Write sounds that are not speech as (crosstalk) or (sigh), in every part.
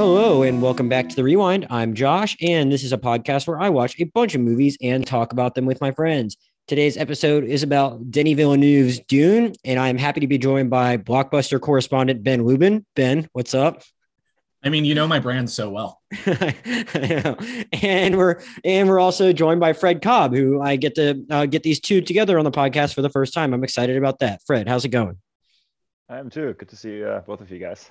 Hello, and welcome back to the Rewind. I'm Josh, and this is a podcast where I watch a bunch of movies and talk about them with my friends. Today's episode is about Denis Villeneuve's Dune, and I'm happy to be joined by blockbuster correspondent Ben Luben. Ben, what's up? I mean, you know my brand so well. (laughs) and we're and we're also joined by Fred Kolb, who I get to uh, get these two together on the podcast for the first time. I'm excited about that. Fred, how's it going? I am too. Good to see uh, both of you guys.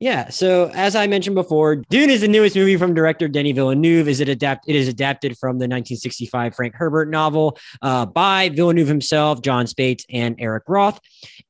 Yeah. So as I mentioned before, Dune is the newest movie from director Denis Villeneuve. Is it adapt? It is adapted from the 1965 Frank Herbert novel uh, by Villeneuve himself, Jon Spaihts, and Eric Roth.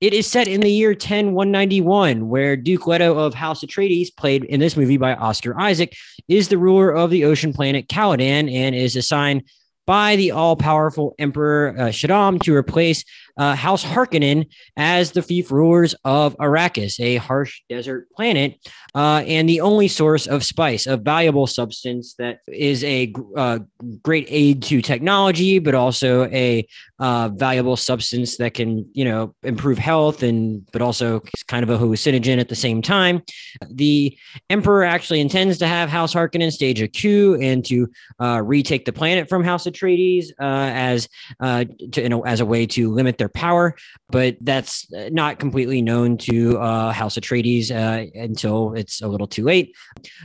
It is set in the year 10191, where Duke Leto of House Atreides, played in this movie by Oscar Isaac, is the ruler of the ocean planet Caladan and is assigned by the all-powerful Emperor uh, Shaddam to replace uh, House Harkonnen as the fief rulers of Arrakis, a harsh desert planet, uh, and the only source of spice, a valuable substance that is a uh, great aid to technology, but also a uh, valuable substance that can, you know, improve health and, but also kind of a hallucinogen at the same time. The Emperor actually intends to have House Harkonnen stage a coup and to uh, retake the planet from House Atreides as to, you know, as a way to limit their their power, but that's not completely known to uh, House Atreides uh, until it's a little too late.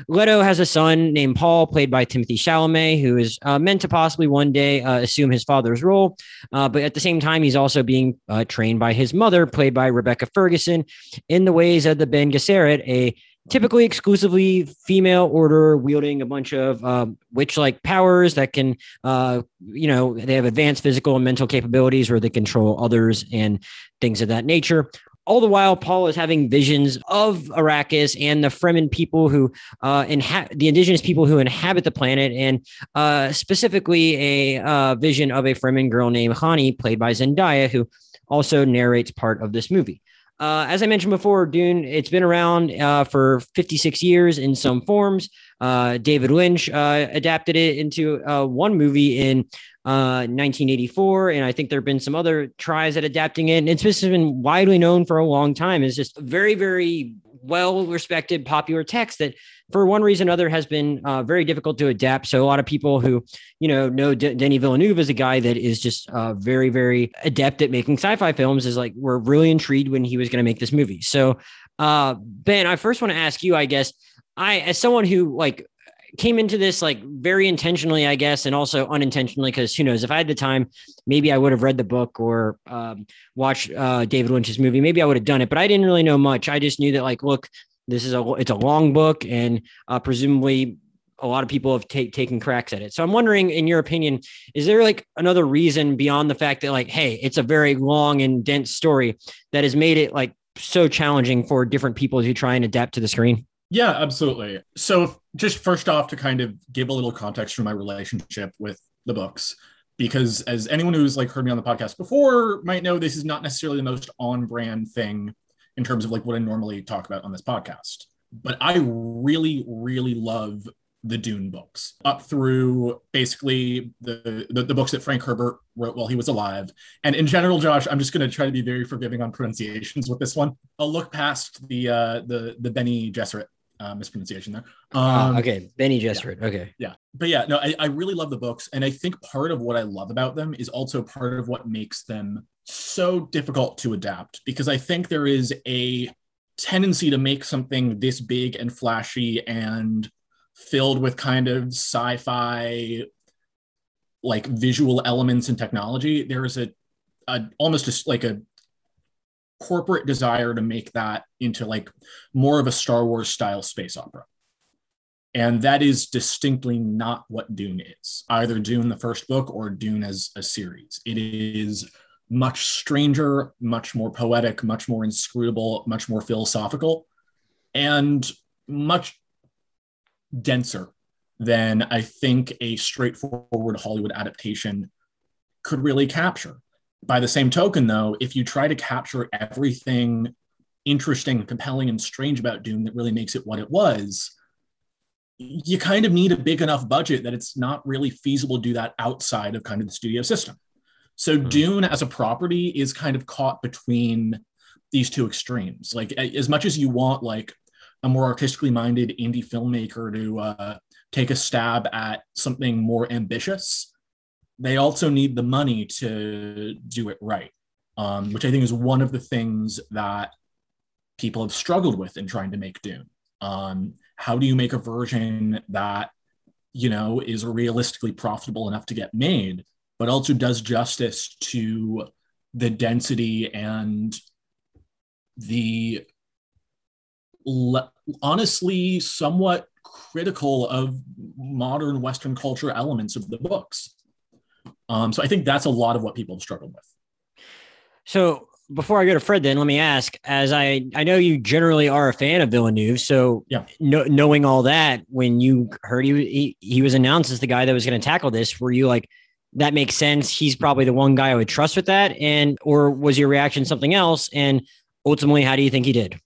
Leto has a son named Paul, played by Timothée Chalamet, who is uh, meant to possibly one day uh, assume his father's role, uh, but at the same time, he's also being uh, trained by his mother, played by Rebecca Ferguson, in the ways of the Ben Gesserit, a typically exclusively female order wielding a bunch of um, witch-like powers that can uh, you know they have advanced physical and mental capabilities where they control others and things of that nature. All the while paul is having visions of arrakis and the fremen people who uh, the indigenous people who inhabit the planet and uh, specifically a uh, vision of a fremen girl named Chani played by zendaya who also narrates part of this movie uh, as I mentioned before, Dune, it's been around uh, for 56 years in some forms. Uh, David Lynch uh, adapted it into uh, one movie in 1984, uh, and I think there have been some other tries at adapting it. And it's just been widely known for a long time. It's just very, very well respected, popular text that for one reason or other has been uh, very difficult to adapt. So a lot of people who, you know, know D- Denis Villeneuve is a guy that is just uh, very, very adept at making sci-fi films is like, we're really intrigued when he was going to make this movie. So uh, Ben, I first want to ask you, I guess, I, as someone who like came into this like very intentionally, I guess, and also unintentionally, because who knows, if I had the time, maybe I would have read the book or um, watched uh, David Lynch's movie. Maybe I would have done it, but I didn't really know much. I just knew that, like, look, this is a it's a long book, and uh, presumably a lot of people have take, taken cracks at it. So I'm wondering, in your opinion, is there like another reason beyond the fact that like, hey, it's a very long and dense story that has made it like so challenging for different people to try and adapt to the screen? Yeah, absolutely. So just first off, to kind of give a little context for my relationship with the books, because as anyone who's like heard me on the podcast before might know, this is not necessarily the most on-brand thing in terms of like what I normally talk about on this podcast. But I really, really love the Dune books up through basically the, the, the books that Frank Herbert wrote while he was alive. And in general, Josh, I'm just going to try to be very forgiving on pronunciations with this one. I'll look past the uh, the the Bene Gesserit uh, mispronunciation there. Ah, um, okay, Bene Gesserit. Yeah. Okay, yeah, but yeah, no, I, I really love the books, and I think part of what I love about them is also part of what makes them so difficult to adapt because I think there is a tendency to make something this big and flashy and filled with kind of sci-fi like visual elements and technology there is a, a almost a, like a corporate desire to make that into like more of a star wars style space opera and that is distinctly not what dune is either dune the first book or dune as a series it is much stranger, much more poetic, much more inscrutable, much more philosophical, and much denser than I think a straightforward Hollywood adaptation could really capture. By the same token, though, if you try to capture everything interesting, compelling, and strange about Dune that really makes it what it was, you kind of need a big enough budget that it's not really feasible to do that outside of kind of the studio system. So mm-hmm. Dune as a property is kind of caught between these two extremes. Like as much as you want like a more artistically minded indie filmmaker to uh, take a stab at something more ambitious, they also need the money to do it right, um, which I think is one of the things that people have struggled with in trying to make Dune. Um, how do you make a version that you know is realistically profitable enough to get made, but also does justice to the density and the le- honestly somewhat critical of modern Western culture elements of the books. Um, so I think that's a lot of what people have struggled with. So before I go to Fred, then let me ask: as I I know you generally are a fan of Villeneuve, so yeah, no, knowing all that, when you heard he, he he was announced as the guy that was going to tackle this, were you like? That makes sense. He's probably the one guy I would trust with that. And, or was your reaction something else? And ultimately, how do you think he did?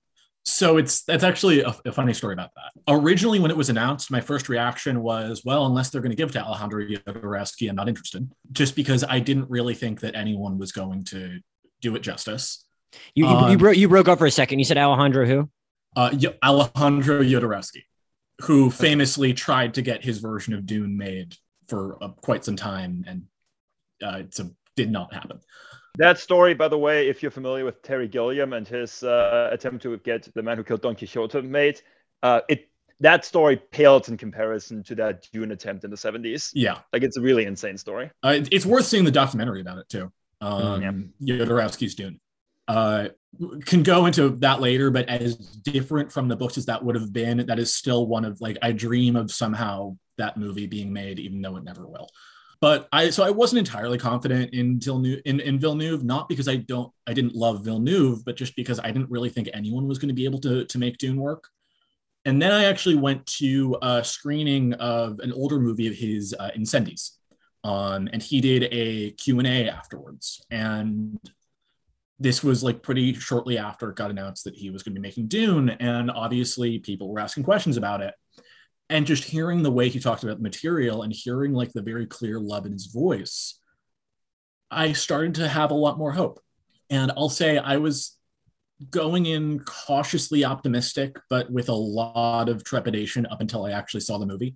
So it's that's actually a, a, funny story about that. Originally, when it was announced, my first reaction was, "Well, unless they're going to give it to Alejandro Jodorowsky, I'm not interested." Just because I didn't really think that anyone was going to do it justice. You you, um, you broke you broke up for a second. You said Alejandro who? Uh, Alejandro Jodorowsky, who famously tried to get his version of Dune made for uh, quite some time, and uh, it did not happen. That story, by the way, if you're familiar with Terry Gilliam and his uh, attempt to get the man who killed Don Quixote made, uh, it that story pales in comparison to that Dune attempt in the 70s. Yeah, like it's a really insane story. Uh, it's worth seeing the documentary about it too. Um, yeah. Jodorowsky's Dune. Uh, can go into that later, but as different from the books as that would have been, that is still one of like I dream of somehow that movie being made, even though it never will. But I so I wasn't entirely confident in Villeneuve, in, in Villeneuve, not because I don't I didn't love Villeneuve, but just because I didn't really think anyone was going to be able to to make Dune work. And then I actually went to a screening of an older movie of his, uh, Incendies, um, and he did a Q&A afterwards. And this was like pretty shortly after it got announced that he was going to be making Dune. And obviously people were asking questions about it and just hearing the way he talked about the material and hearing like the very clear love in his voice i started to have a lot more hope. And i'll say i was going in cautiously optimistic but with a lot of trepidation up until i actually saw the movie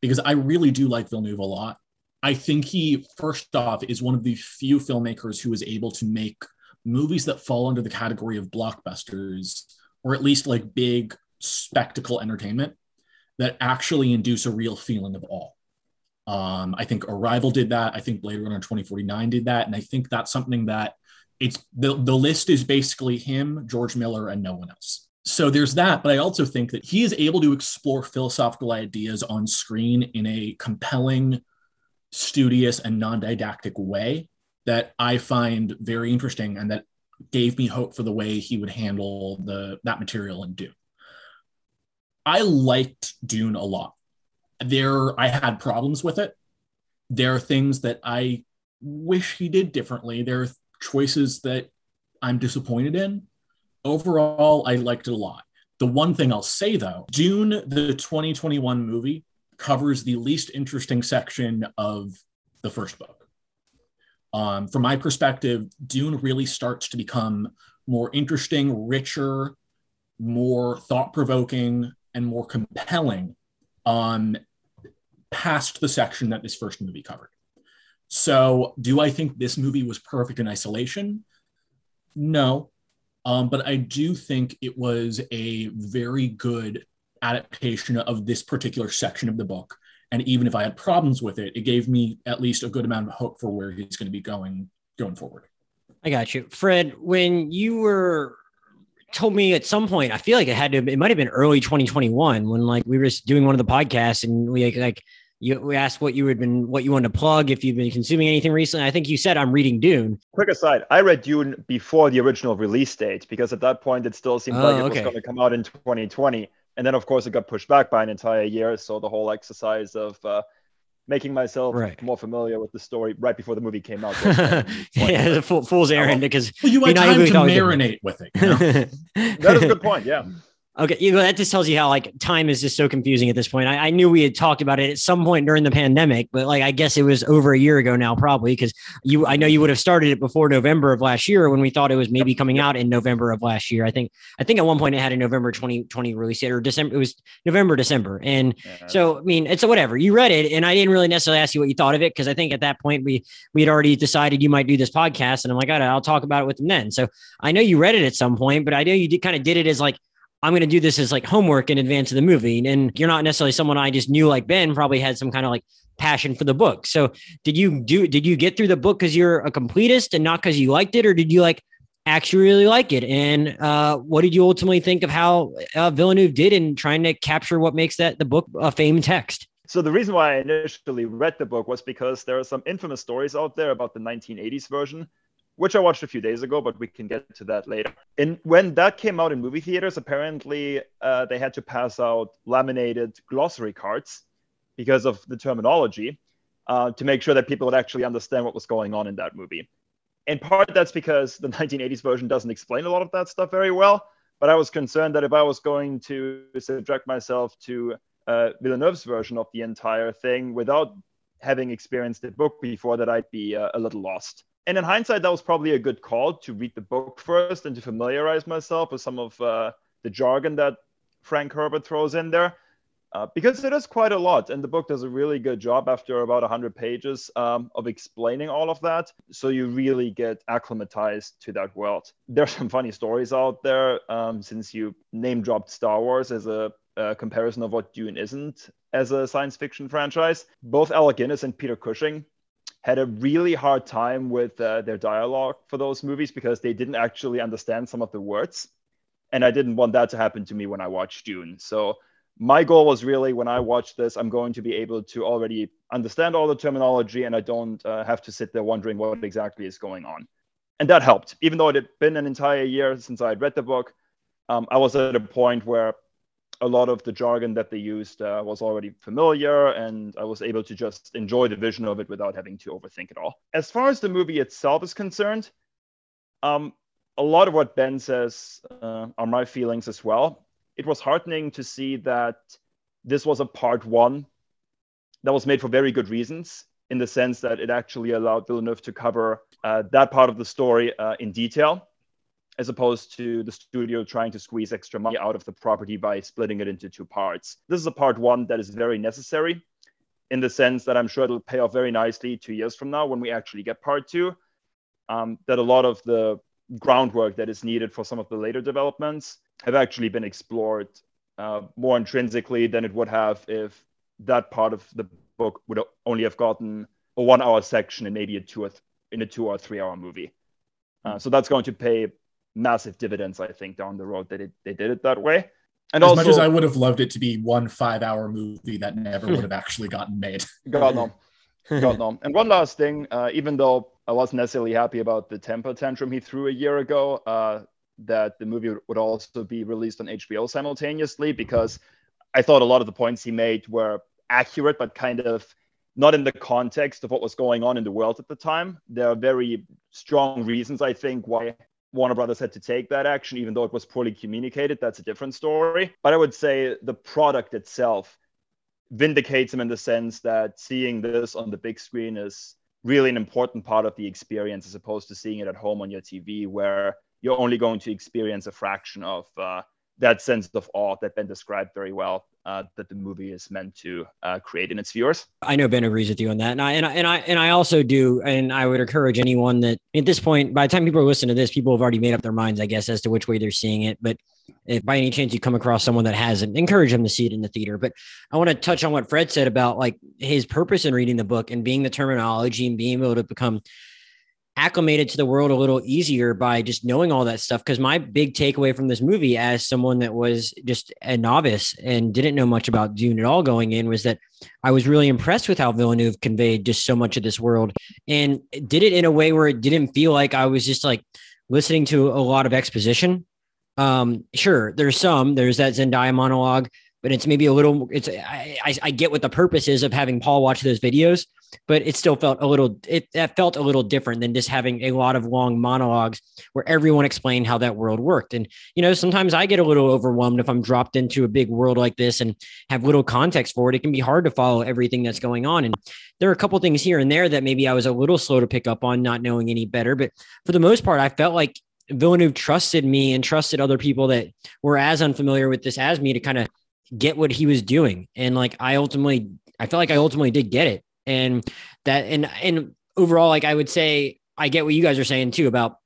because i really do like villeneuve a lot. I think he first off is one of the few filmmakers who is able to make movies that fall under the category of blockbusters or at least like big spectacle entertainment that actually induce a real feeling of awe. Um, I think Arrival did that. I think Blade Runner 2049 did that. And I think that's something that it's the, the list is basically him, George Miller, and no one else. So there's that. But I also think that he is able to explore philosophical ideas on screen in a compelling, studious, and non didactic way that I find very interesting and that gave me hope for the way he would handle the that material and do. I liked Dune a lot. There, I had problems with it. There are things that I wish he did differently. There are choices that I'm disappointed in. Overall, I liked it a lot. The one thing I'll say though, Dune, the 2021 movie, covers the least interesting section of the first book. Um, from my perspective, Dune really starts to become more interesting, richer, more thought provoking, and more compelling on past the section that this first movie covered. So, do I think this movie was perfect in isolation? No. Um, but I do think it was a very good adaptation of this particular section of the book. And even if I had problems with it, it gave me at least a good amount of hope for where he's going to be going going forward. I got you, Fred. When you were told me at some point, I feel like it had to, it might have been early 2021 when like we were just doing one of the podcasts and we like, like you, we asked what you had been, what you wanted to plug, if you've been consuming anything recently. I think you said I'm reading Dune. Quick aside, I read Dune before the original release date because at that point it still seemed oh, like it okay. was going to come out in 2020. And then, of course, it got pushed back by an entire year. So the whole exercise of uh, making myself right. more familiar with the story right before the movie came out. (laughs) (laughs) yeah, the fool's errand because well, you had time to marinate with it. You know? (laughs) that is a good point. Yeah. Okay, you know, that just tells you how like time is just so confusing at this point. I, I, knew we had talked about it at some point during the pandemic, but like I guess it was over a year ago now, probably because you. I know you would have started it before November of last year when we thought it was maybe coming out in November of last year. I think. I think at one point it had a November 2020 release date or December. It was November, December, and yeah. so I mean it's a whatever. You read it, and I didn't really necessarily ask you what you thought of it because I think at that point we we had already decided you might do this podcast, and I'm like, I'll talk about it with them then. So I know you read it at some point, but I know you did, kind of did it as like I'm going to do this as like homework in advance of the movie. And you're not necessarily someone I just knew like Ben probably had some kind of like passion for the book. So did you do, did you get through the book because you're a completist and not because you liked it? Or did you like actually really like it? And uh, what did you ultimately think of how uh, Villeneuve did in trying to capture what makes that the book a famed text? So the reason why I initially read the book was because there are some infamous stories out there about the 1980s version which I watched a few days ago, but we can get to that later. And when that came out in movie theaters, apparently uh, they had to pass out laminated glossary cards because of the terminology uh, to make sure that people would actually understand what was going on in that movie. In part, that's because the (laughs) 1980s version doesn't explain a lot of that stuff very well. But I was concerned that if I was going to subject myself to uh, Villeneuve's version of the entire thing without having experienced the book before, that I'd be uh, a little lost and in hindsight, that was probably a good call to read the book first and to familiarize myself with some of uh, the jargon that Frank Herbert throws in there. Uh, because it is quite a lot, and the book does a really good job after about 100 pages um, of explaining all of that. So you really get acclimatized to that world. There's some funny stories out there um, since you name dropped Star Wars as a, comparison of what Dune isn't as a science fiction franchise. Both Alec Guinness and Peter Cushing had a really hard time with uh, their dialogue for those movies because they didn't actually understand some of the words. And I didn't want that to happen to me when I watched Dune. So my goal was really when I watch this, I'm going to be able to already understand all the terminology and I don't uh, have to sit there wondering what exactly is going on. And that helped. Even though it had been an entire year since I had read the book, um, I was at a point where a lot of the jargon that they used uh, was already familiar, and I was able to just enjoy the vision of it without having to overthink it all. As far as the movie itself is concerned, um, a lot of what Ben says uh, are my feelings as well. It was heartening to see that this was a part one that was made for very good reasons, in the sense that it actually allowed Villeneuve to cover uh, that part of the story uh, in detail as opposed to the studio trying to squeeze extra money out of the property by splitting it into two parts. This is a part one that is very necessary in the sense that I'm sure it'll pay off very nicely two years from now when we actually get part two. Um, that a lot of the groundwork that is needed for some of the later developments have actually been explored uh, more intrinsically than it would have if that part of the book would only have gotten a one hour section in maybe a two or th- in a two or three hour movie. Uh, so that's going to pay massive dividends, I think, down the road that it, they did it that way. And as also, much as I would have loved it to be one five hour movie that never would have actually gotten made. God no. God no. And one last thing, uh, even though I wasn't necessarily happy about the temper tantrum he threw a year ago, uh, that the movie would also be released on HBO simultaneously, because I thought a lot of the points he made were accurate, but kind of not in the context of what was going on in the world at the time. There are very strong reasons, I think, why Warner Brothers had to take that action, even though it was poorly communicated. That's a different story. But I would say the product itself vindicates him in the sense that seeing this on the big screen is really an important part of the experience as opposed to seeing it at home on your TV, where you're only going to experience a fraction of uh, that sense of awe that Ben described very well uh, that the movie is meant to uh, create in its viewers. I know Ben agrees with you on that, and I and I and I and I also do, and I would encourage anyone that at this point, by the time people are listening to this, people have already made up their minds, I guess, as to which way they're seeing it. But if by any chance you come across someone that hasn't, encourage them to see it in the theater. But I want to touch on what Fred said about like his purpose in reading the book and being the terminology and being able to become acclimated to the world a little easier by just knowing all that stuff. Because my big takeaway from this movie, as someone that was just a novice and didn't know much about Dune at all going in, was that I was really impressed with how Villeneuve conveyed just so much of this world and did it in a way where it didn't feel like I was just like listening to a lot of exposition. Um, sure, there's some, there's that Zendaya monologue, but it's maybe a little, it's, I, I, I get what the purpose is of having Paul watch those videos but it still felt a little it, it felt a little different than just having a lot of long monologues where everyone explained how that world worked. And you know, sometimes I get a little overwhelmed if I'm dropped into a big world like this and have little context for it. It can be hard to follow everything that's going on. And there are a couple things here and there that maybe I was a little slow to pick up on, not knowing any better. But for the most part, I felt like Villeneuve trusted me and trusted other people that were as unfamiliar with this as me to kind of get what he was doing. And like I ultimately, I felt like I ultimately did get it. And that, and, and overall, like I would say, I get what you guys are saying too about,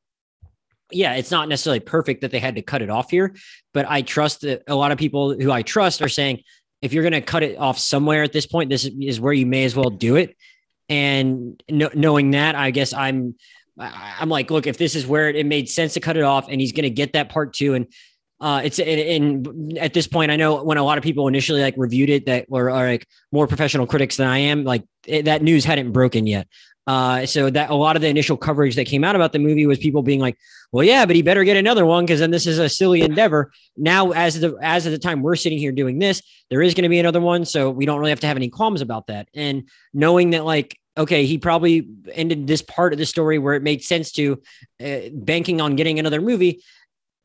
yeah, it's not necessarily perfect that they had to cut it off here, but I trust that a lot of people who I trust are saying, if you're going to cut it off somewhere at this point, this is where you may as well do it. And no, knowing that, I guess I'm, I'm like, look, if this is where it made sense to cut it off, and he's going to get that part two, and uh, it's in at this point, I know when a lot of people initially like reviewed it that were like more professional critics than I am, like it, that news hadn't broken yet. Uh, so that a lot of the initial coverage that came out about the movie was people being like, "Well, yeah, but he better get another one because then this is a silly endeavor." Now, as the as of the time we're sitting here doing this, there is going to be another one, so we don't really have to have any qualms about that. And knowing that, like, okay, he probably ended this part of the story where it made sense to uh, banking on getting another movie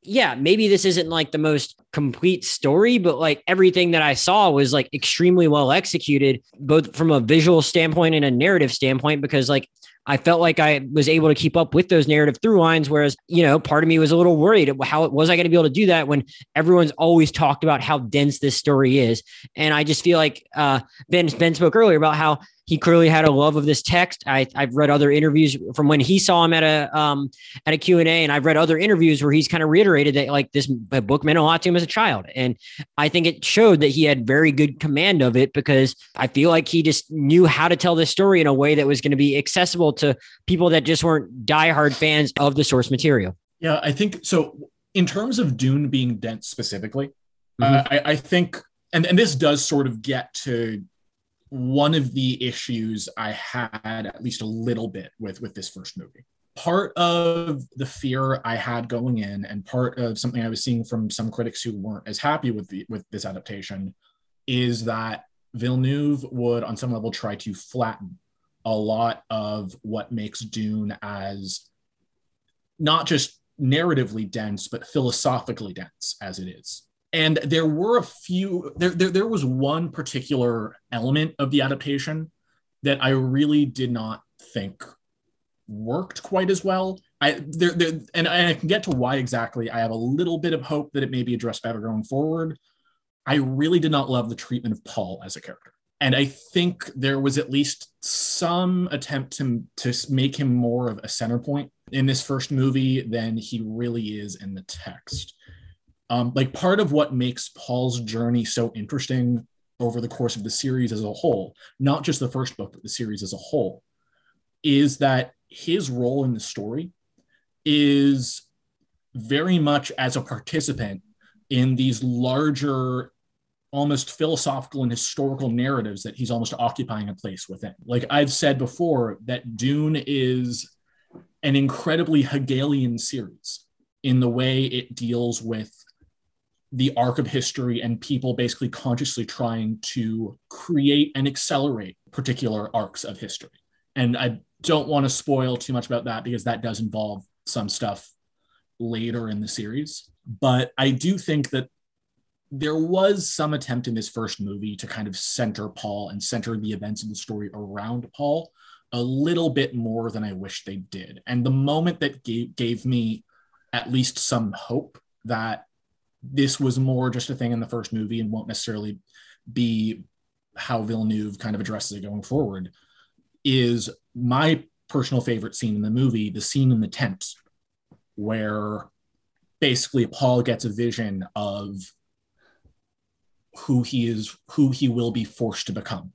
yeah, maybe this isn't like the most complete story, but like everything that I saw was like extremely well executed, both from a visual standpoint and a narrative standpoint, because like I felt like I was able to keep up with those narrative through lines. Whereas, you know, part of me was a little worried how was I going to be able to do that when everyone's always talked about how dense this story is. And I just feel like uh, Ben Ben spoke earlier about how he clearly had a love of this text. I, have read other interviews from when he saw him at a um, at a Q and A, and I've read other interviews where he's kind of reiterated that like this book meant a lot to him as a child, and I think it showed that he had very good command of it because I feel like he just knew how to tell this story in a way that was going to be accessible to people that just weren't diehard fans of the source material. Yeah, I think so. In terms of Dune being dense specifically, mm-hmm. uh, I, I think, and and this does sort of get to one of the issues I had at least a little bit with with this first movie. Part of the fear I had going in, and part of something I was seeing from some critics who weren't as happy with the with this adaptation, is that Villeneuve would, on some level, try to flatten a lot of what makes Dune as not just narratively dense, but philosophically dense as it is and there were a few there, there there was one particular element of the adaptation that i really did not think worked quite as well. I there, there and i can get to why exactly. I have a little bit of hope that it may be addressed better going forward. I really did not love the treatment of paul as a character. And i think there was at least some attempt to, to make him more of a center point in this first movie than he really is in the text um, like part of what makes Paul's journey so interesting over the course of the series as a whole, not just the first book, but the series as a whole, is that his role in the story is very much as a participant in these larger almost philosophical and historical narratives that he's almost occupying a place within. Like I've said before, that Dune is an incredibly Hegelian series in the way it deals with the arc of history and people basically consciously trying to create and accelerate particular arcs of history. And I don't want to spoil too much about that because that does involve some stuff later in the series. But I do think that there was some attempt in this first movie to kind of center Paul and center the events of the story around Paul a little bit more than I wish they did. And the moment that gave, gave me at least some hope that this was more just a thing in the first movie and won't necessarily be how Villeneuve kind of addresses it going forward is my personal favorite scene in the movie, the scene in the tent where basically Paul gets a vision of who he is, who he will be forced to become,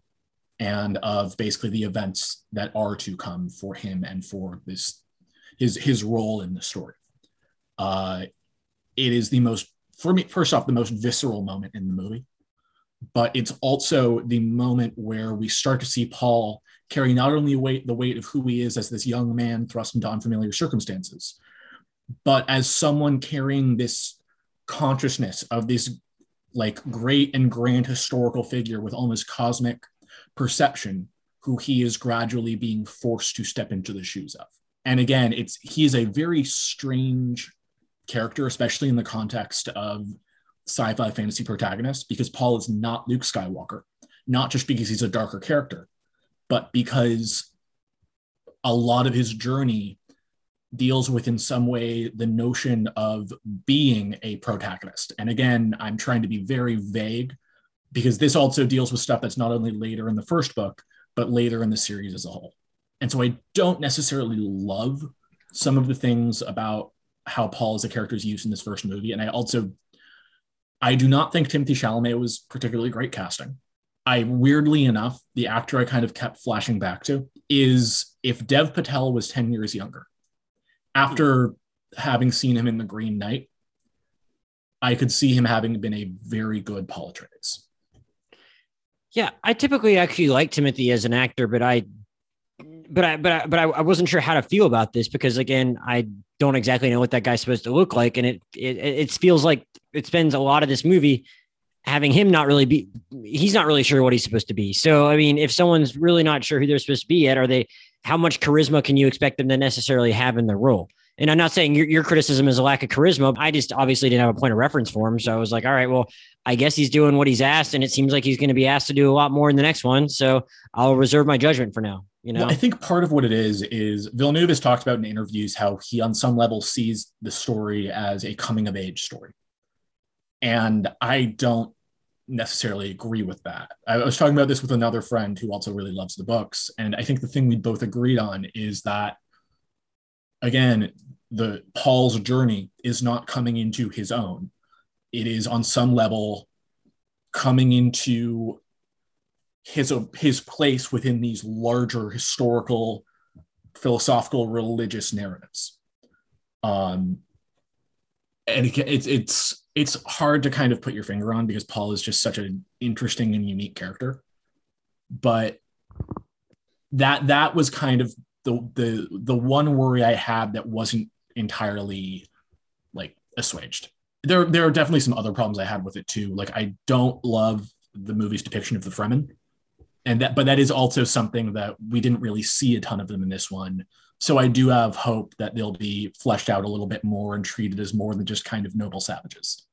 and of basically the events that are to come for him and for this his his role in the story. Uh, it is the most for me, first off, the most visceral moment in the movie, but it's also the moment where we start to see Paul carry not only weight, the weight of who he is as this young man thrust into unfamiliar circumstances, but as someone carrying this consciousness of this like great and grand historical figure with almost cosmic perception who he is gradually being forced to step into the shoes of. And again, it's he is a very strange character, especially in the context of sci-fi fantasy protagonists, because Paul is not Luke Skywalker, not just because he's a darker character, but because a lot of his journey deals with in some way the notion of being a protagonist. And again, I'm trying to be very vague because this also deals with stuff that's not only later in the first book, but later in the series as a whole. And so I don't necessarily love some of the things about how Paul as a character is used in this first movie. And I also, I do not think Timothée Chalamet was particularly great casting. I weirdly enough, the actor I kind of kept flashing back to is if Dev Patel was 10 years younger, after having seen him in The Green Knight, I could see him having been a very good Paul Atreides. Yeah, I typically actually like Timothy as an actor, but I, but I, but I, but I, wasn't sure how to feel about this because again, I don't exactly know what that guy's supposed to look like, and it it it feels like it spends a lot of this movie having him not really be he's not really sure what he's supposed to be. So I mean, if someone's really not sure who they're supposed to be yet, are they how much charisma can you expect them to necessarily have in the role? And I'm not saying your, your criticism is a lack of charisma. I just obviously didn't have a point of reference for him. So I was like, all right, well, I guess he's doing what he's asked. And it seems like he's going to be asked to do a lot more in the next one. So I'll reserve my judgment for now. You know, well, I think part of what it is is Villeneuve has talked about in interviews how he, on some level, sees the story as a coming of age story. And I don't necessarily agree with that. I was talking about this with another friend who also really loves the books. And I think the thing we both agreed on is that, again, the Paul's journey is not coming into his own. It is on some level coming into his his place within these larger historical, philosophical, religious narratives. Um, and it, it's it's it's hard to kind of put your finger on because Paul is just such an interesting and unique character. But that that was kind of the the the one worry I had that wasn't entirely like assuaged. There there are definitely some other problems I had with it too. Like I don't love the movie's depiction of the Fremen. And that but that is also something that we didn't really see a ton of them in this one. So I do have hope that they'll be fleshed out a little bit more and treated as more than just kind of noble savages.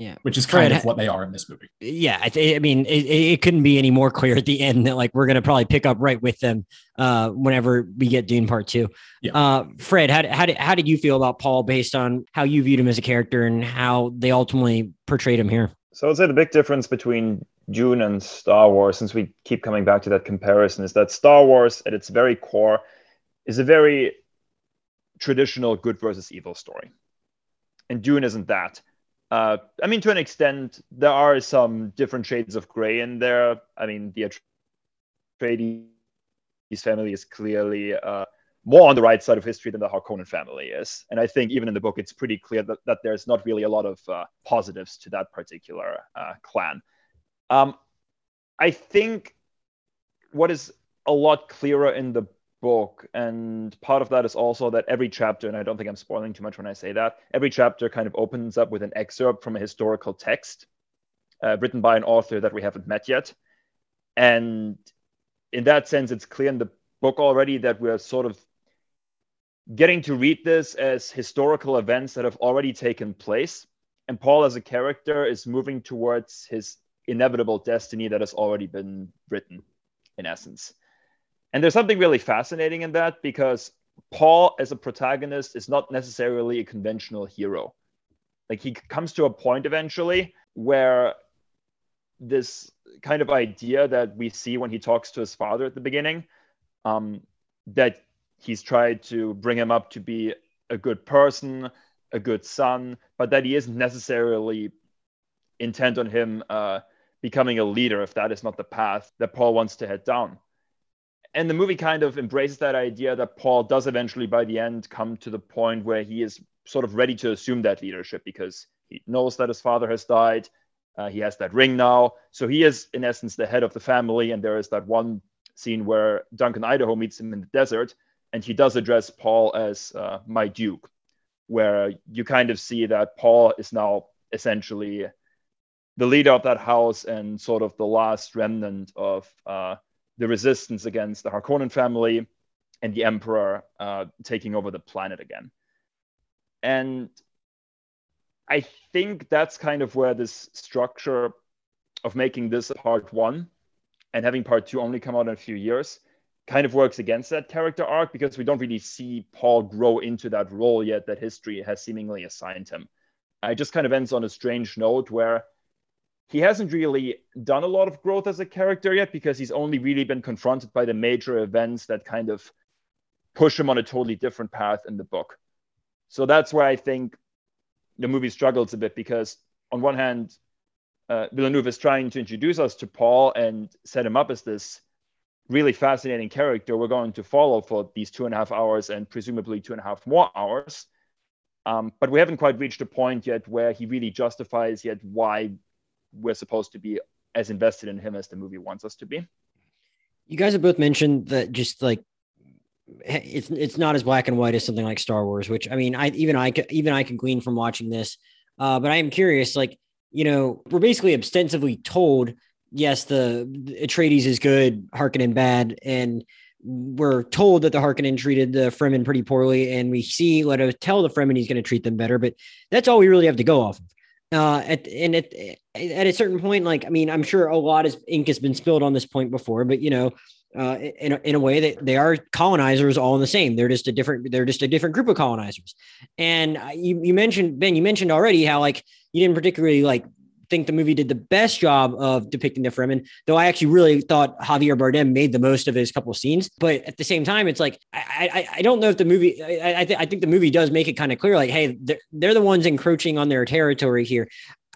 Yeah, which is kind Fred, of what they are in this movie. Yeah, I, th- I mean, it, it, couldn't be any more clear at the end that like we're gonna probably pick up right with them uh, whenever we get Dune Part Two. Yeah. Uh, Fred, how how did how did you feel about Paul based on how you viewed him as a character and how they ultimately portrayed him here? So I'd say the big difference between Dune and Star Wars, since we keep coming back to that comparison, is that Star Wars at its very core is a very traditional good versus evil story. And Dune isn't that. Uh, I mean, to an extent, there are some different shades of gray in there. I mean, the Atreides family is clearly uh, more on the right side of history than the Harkonnen family is. And I think even in the book, it's pretty clear that, that there's not really a lot of uh, positives to that particular uh, clan. Um, I think what is a lot clearer in the book and part of that is also that every chapter and i don't think i'm spoiling too much when i say that every chapter kind of opens up with an excerpt from a historical text uh, written by an author that we haven't met yet. And in that sense it's clear in the book already that we're sort of getting to read this as historical events that have already taken place. And paul as a character is moving towards his inevitable destiny that has already been written in essence and there's something really fascinating in that because Paul, as a protagonist, is not necessarily a conventional hero. Like he comes to a point eventually where this kind of idea that we see when he talks to his father at the beginning, um, that he's tried to bring him up to be a good person, a good son, but that he isn't necessarily intent on him uh, becoming a leader if that is not the path that Paul wants to head down and the movie kind of embraces that idea that Paul does eventually, by the end, come to the point where he is sort of ready to assume that leadership because he knows that his father has died. Uh, he has that ring now. So he is, in essence, the head of the family. And there is that one scene where Duncan Idaho meets him in the desert, and he does address Paul as uh, my Duke, where you kind of see that Paul is now essentially the leader of that house and sort of the last remnant of. Uh, the resistance against the Harkonnen family and the Emperor uh, taking over the planet again. And I think that's kind of where this structure of making this part one and having part two only come out in a few years kind of works against that character arc because we don't really see Paul grow into that role yet that history has seemingly assigned him. It just kind of ends on a strange note where he hasn't really done a lot of growth as a character yet because he's only really been confronted by the major events that kind of push him on a totally different path in the book. So that's where I think the movie struggles a bit because, on one hand, uh, Villeneuve is trying to introduce us to Paul and set him up as this really fascinating character we're going to follow for these two and a half hours and presumably two and a half more hours. Um, but we haven't quite reached a point yet where he really justifies yet why we're supposed to be as invested in him as the movie wants us to be. You guys have both mentioned that just like it's it's not as black and white as something like Star Wars, which I mean, I even I even I can glean from watching this. Uh, but I am curious, like you know, we're basically ostensibly told, yes, the, the Atreides is good, Harkonnen bad, and we're told that the Harkonnen treated the Fremen pretty poorly, and we see Leto tell the Fremen he's going to treat them better, but that's all we really have to go off of. Uh, at and at at a certain point, like I mean, I'm sure a lot of ink has been spilled on this point before, but you know, uh, in, a, in a way that they are colonizers all in the same. They're just a different, they're just a different group of colonizers. And you, you mentioned, Ben, you mentioned already how like you didn't particularly like think the movie did the best job of depicting the Fremen, though I actually really thought Javier Bardem made the most of his couple of scenes. But at the same time, it's like I I, I don't know if the movie I I, th- I think the movie does make it kind of clear, like, hey, they're, they're the ones encroaching on their territory here.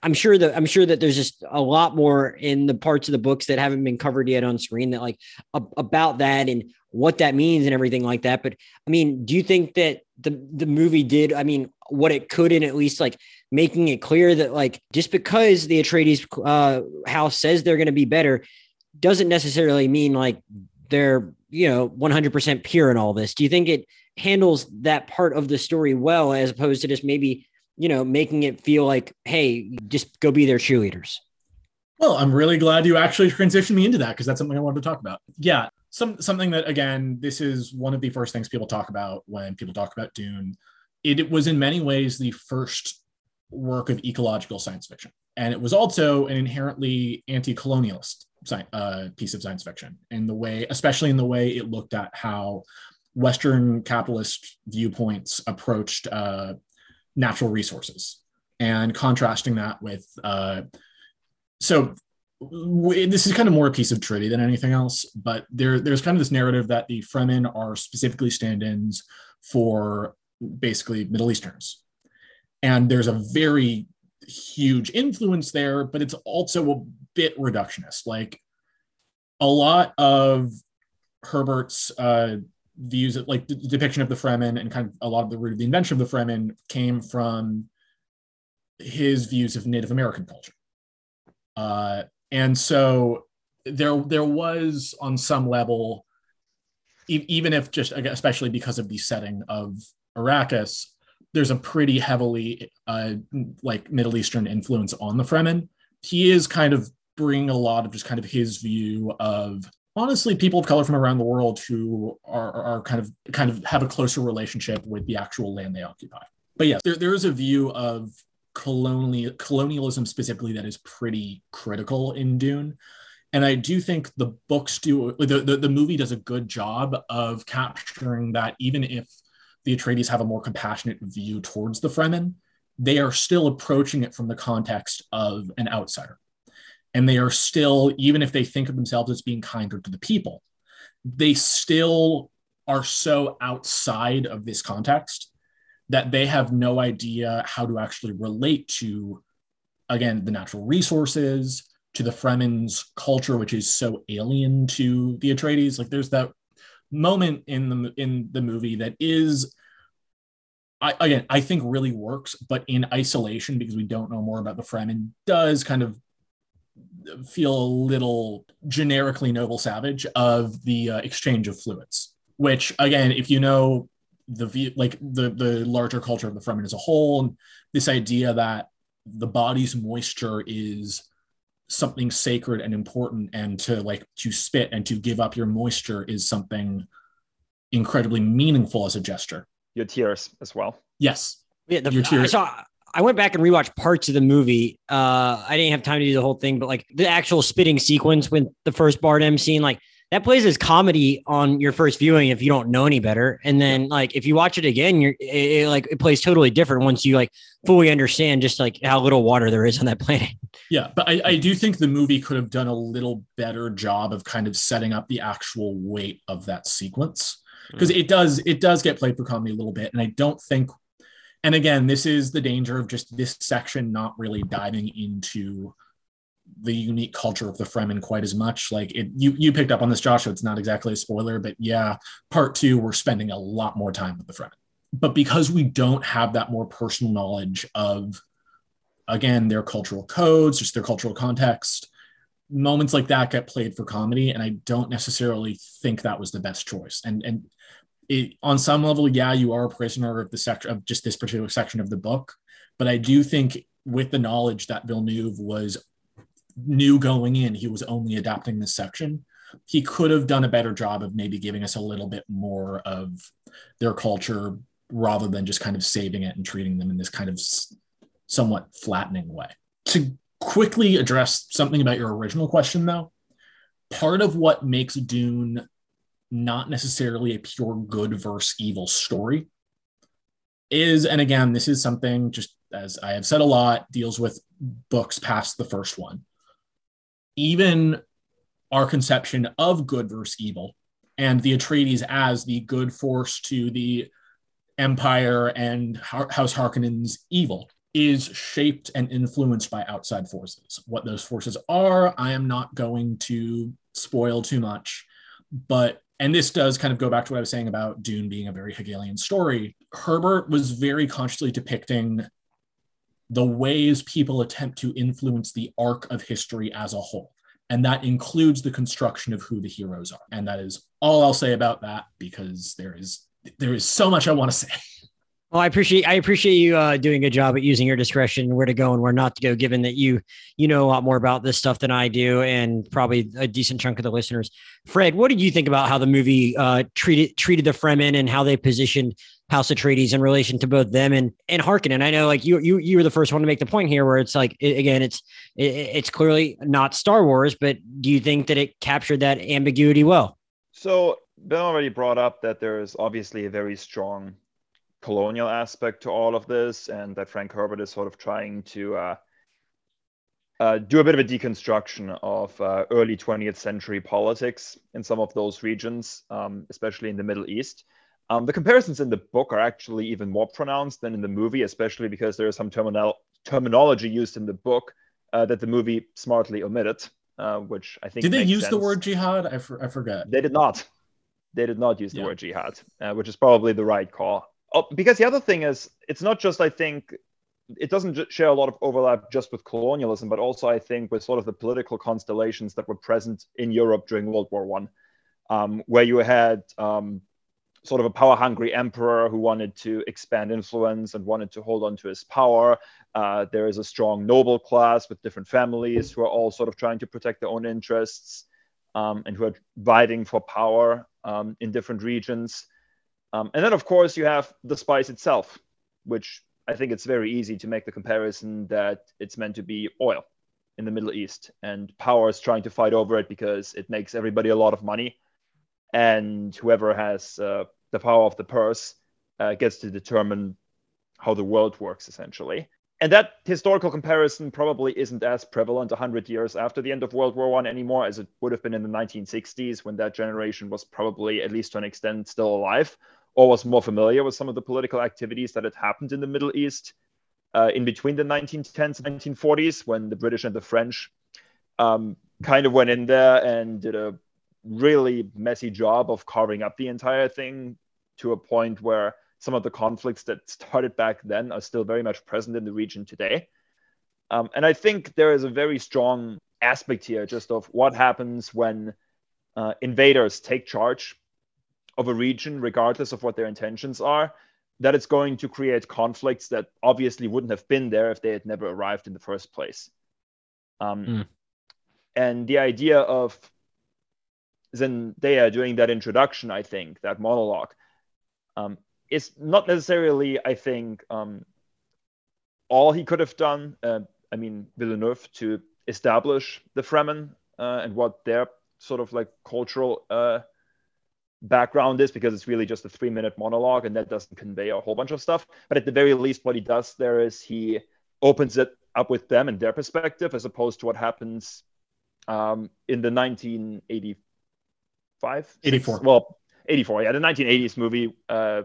I'm sure that I'm sure that there's just a lot more in the parts of the books that haven't been covered yet on screen that like about that and what that means and everything like that. But I mean, do you think that the the movie did? I mean, what it could in at least like making it clear that like just because the Atreides uh, house says they're going to be better doesn't necessarily mean like they're you know 100% pure in all this. Do you think it handles that part of the story well as opposed to just maybe you know, making it feel like, hey, just go be their cheerleaders. Well, I'm really glad you actually transitioned me into that because that's something I wanted to talk about. Yeah, some something that again, this is one of the first things people talk about when people talk about Dune. It, it was in many ways the first work of ecological science fiction, and it was also an inherently anti-colonialist uh, piece of science fiction in the way, especially in the way it looked at how Western capitalist viewpoints approached uh, natural resources and contrasting that with uh, so w- this is kind of more a piece of trivia than anything else but there there's kind of this narrative that the fremen are specifically stand-ins for basically middle easterners and there's a very huge influence there but it's also a bit reductionist like a lot of herbert's uh, views of like the depiction of the Fremen and kind of a lot of the root of the invention of the Fremen came from his views of Native American culture. Uh, and so there there was on some level, e- even if just especially because of the setting of Arrakis, there's a pretty heavily uh, like Middle Eastern influence on the Fremen. He is kind of bringing a lot of just kind of his view of honestly people of color from around the world who are, are kind of kind of have a closer relationship with the actual land they occupy. But yes, there, there is a view of colonial colonialism specifically that is pretty critical in Dune. And I do think the books do the, the, the movie does a good job of capturing that even if the Atreides have a more compassionate view towards the Fremen, they are still approaching it from the context of an outsider. And they are still even if they think of themselves as being kinder to the people they still are so outside of this context that they have no idea how to actually relate to again the natural resources to the Fremen's culture which is so alien to the Atreides. Like there's that moment in the in the movie that is I, again, I think really works, but in isolation because we don't know more about the Fremen, does kind of feel a little generically noble savage of the uh, exchange of fluids which again if you know the like the the larger culture of the fremen as a whole and this idea that the body's moisture is something sacred and important and to like to spit and to give up your moisture is something incredibly meaningful as a gesture your tears as well yes yeah the, your tears. I saw I went back and rewatched parts of the movie. Uh, I didn't have time to do the whole thing, but like the actual spitting sequence with the first Bardem scene, like that plays as comedy on your first viewing if you don't know any better. And then like if you watch it again, you're it, it, like it plays totally different once you like fully understand just like how little water there is on that (laughs) planet. Yeah, but I, I do think the movie could have done a little better job of kind of setting up the actual weight of that sequence because mm. it does it does get played for comedy a little bit, and I don't think and again, this is the danger of just this section not really diving into the unique culture of the Fremen quite as much. Like it, you you picked up on this, Joshua. It's not exactly a spoiler, but yeah, part two, we're spending a lot more time with the Fremen. But because we don't have that more personal knowledge of, again, their cultural codes, just their cultural context, moments like that get played for comedy, and I don't necessarily think that was the best choice. And and it, on some level, yeah, you are a prisoner of the section of just this particular section of the book. But I do think with the knowledge that Villeneuve was new going in, he was only adapting this section. He could have done a better job of maybe giving us a little bit more of their culture rather than just kind of saving it and treating them in this kind of somewhat flattening way. To quickly address something about your original question, though, part of what makes Dune not necessarily a pure good versus evil story is and again this is something just as i have said a lot deals with books past the first one even our conception of good versus evil and the atreides as the good force to the empire and house harkonnen's evil is shaped and influenced by outside forces what those forces are i am not going to spoil too much but and this does kind of go back to what I was saying about Dune being a very Hegelian story. Herbert was very consciously depicting the ways people attempt to influence the arc of history as a whole. And that includes the construction of who the heroes are. And that is all I'll say about that because there is there is so much I want to say. (laughs) Well, I appreciate I appreciate you uh, doing a job at using your discretion where to go and where not to go, given that you you know a lot more about this stuff than I do, and probably a decent chunk of the listeners. Fred, what did you think about how the movie uh, treated treated the Fremen and how they positioned House Atreides in relation to both them and and Harkonnen? I know, like you you you were the first one to make the point here, where it's like it, again, it's it, it's clearly not Star Wars, but do you think that it captured that ambiguity well? So Ben already brought up that there's obviously a very strong colonial aspect to all of this, and that Frank Herbert is sort of trying to uh, uh, do a bit of a deconstruction of uh, early 20th century politics in some of those regions, um, especially in the Middle East. Um, the comparisons in the book are actually even more pronounced than in the movie, especially because there is some terminal- terminology used in the book uh, that the movie smartly omitted, uh, which I think. Did they use sense. the word jihad? I, for- I forget. They did not. They did not use the yeah. word jihad, uh, which is probably the right call oh, because the other thing is, it's not just I think it doesn't share a lot of overlap just with colonialism, but also I think with sort of the political constellations that were present in Europe during World War One, um, where you had um, sort of a power-hungry emperor who wanted to expand influence and wanted to hold on to his power. Uh, there is a strong noble class with different families who are all sort of trying to protect their own interests um, and who are vying for power um, in different regions. Um, and then, of course, you have the spice itself, which I think it's very easy to make the comparison that it's meant to be oil in the Middle East, and power is trying to fight over it because it makes everybody a lot of money, and whoever has uh, the power of the purse uh, gets to determine how the world works, essentially. And that historical comparison probably isn't as prevalent 100 years after the end of World War One anymore as it would have been in the 1960s when that generation was probably, at least to an extent, still alive or was more familiar with some of the political activities that had happened in the Middle East uh, in between the 1910s and 1940s when the British and the French um, kind of went in there and did a really messy job of carving up the entire thing to a point where some of the conflicts that started back then are still very much present in the region today. Um, and I think there is a very strong aspect here just of what happens when uh, invaders take charge of a region, regardless of what their intentions are, that it's going to create conflicts that obviously wouldn't have been there if they had never arrived in the first place. Um, mm. And the idea of Zendaya doing that introduction, I think, that monologue, um, is not necessarily, I think, um, all he could have done. Uh, I mean, Villeneuve to establish the Fremen uh, and what their sort of like cultural uh, background is, because it's really just a three minute monologue and that doesn't convey a whole bunch of stuff. But at the very least, what he does there is he opens it up with them and their perspective as opposed to what happens um, in the 1985 84 well 84 yeah the 1980s movie uh,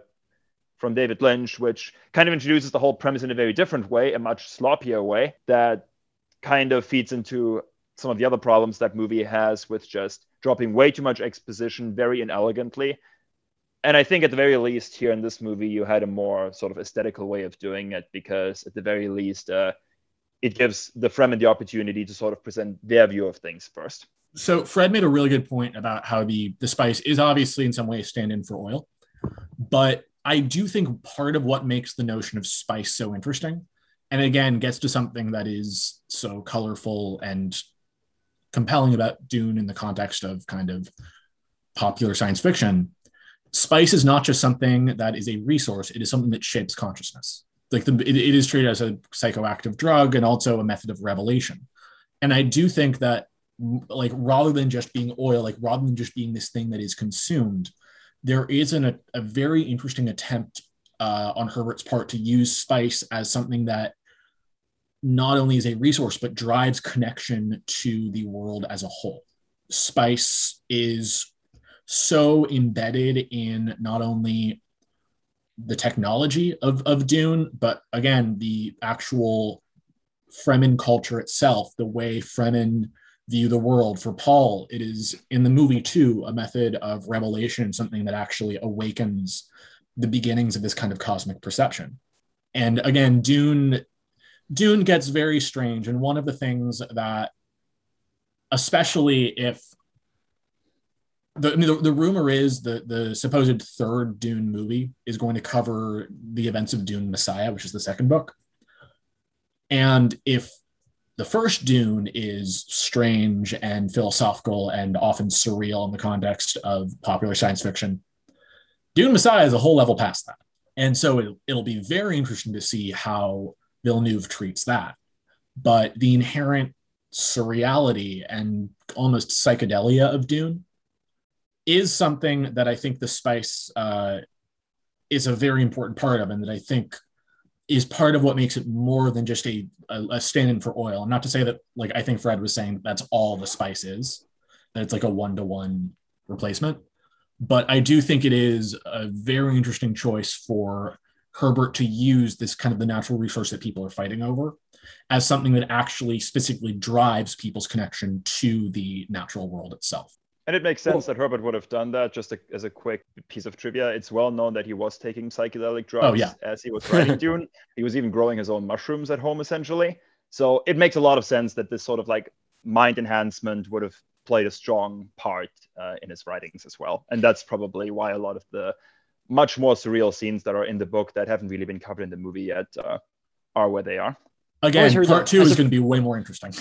from david lynch which kind of introduces the whole premise in a very different way a much sloppier way that kind of feeds into some of the other problems that movie has with just dropping way too much exposition very inelegantly. And I think at the very least here in this movie, you had a more sort of aesthetical way of doing it because at the very least, uh, it gives the Fremen the opportunity to sort of present their view of things first. So Fred made a really good point about how the the spice is obviously in some ways stand in for oil, but I do think part of what makes the notion of spice so interesting, and again gets to something that is so colorful and compelling about Dune in the context of kind of popular science fiction, spice is not just something that is a resource; it is something that shapes consciousness. Like the, it, it is treated as a psychoactive drug and also a method of revelation. And i do think that like rather than just being oil like rather than just being this thing that is consumed there is an, a, a very interesting attempt uh, on herbert's part to use spice as something that not only is a resource but drives connection to the world as a whole. Spice is so embedded in not only the technology of, of Dune, but again, the actual Fremen culture itself, the way Fremen view the world. For Paul, it is in the movie too a method of revelation, something that actually awakens the beginnings of this kind of cosmic perception. And again, Dune Dune gets very strange. And one of the things that, especially if the, I mean, the, the rumor is that the supposed third Dune movie is going to cover the events of Dune Messiah, which is the second book. And if the first Dune is strange and philosophical and often surreal in the context of popular science fiction, Dune Messiah is a whole level past that. And so it, it'll be very interesting to see how Villeneuve treats that. But the inherent surreality and almost psychedelia of Dune is something that I think the spice uh, is a very important part of, and that I think is part of what makes it more than just a, a, a stand-in for oil. Not to say that, like I think Fred was saying, that's all the spice is, that it's like a one-to-one replacement. But I do think it is a very interesting choice for Herbert to use this kind of the natural resource that people are fighting over as something that actually specifically drives people's connection to the natural world itself. And it makes sense that Herbert would have done that. Just a, as a quick piece of trivia, it's well known that he was taking psychedelic drugs oh, yeah. as he was writing (laughs) Dune. He was even growing his own mushrooms at home, essentially. So it makes a lot of sense that this sort of like mind enhancement would have played a strong part uh, in his writings as well. And that's probably why a lot of the much more surreal scenes that are in the book that haven't really been covered in the movie yet uh, are where they are. Again, part two is going to be way more interesting.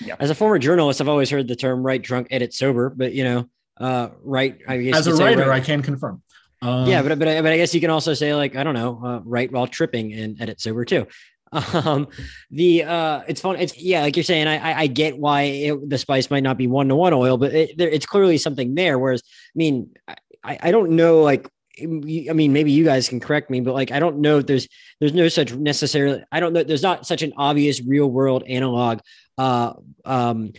Yeah. As a former journalist, I've always heard the term "write drunk, edit sober," but you know, uh, right. I guess as a writer, I can confirm. Um, yeah, but but but I guess you can also say like I don't know, uh, write while tripping and edit sober too. (laughs) Um, the uh, it's fun. It's yeah, like you're saying. I I, I get why it, the spice might not be one to one oil, but it, there, it's clearly something there. Whereas, I mean, I I don't know like I mean, maybe you guys can correct me, but like, I don't know if there's, there's no such necessarily, I don't know, there's not such an obvious real world analog uh, um,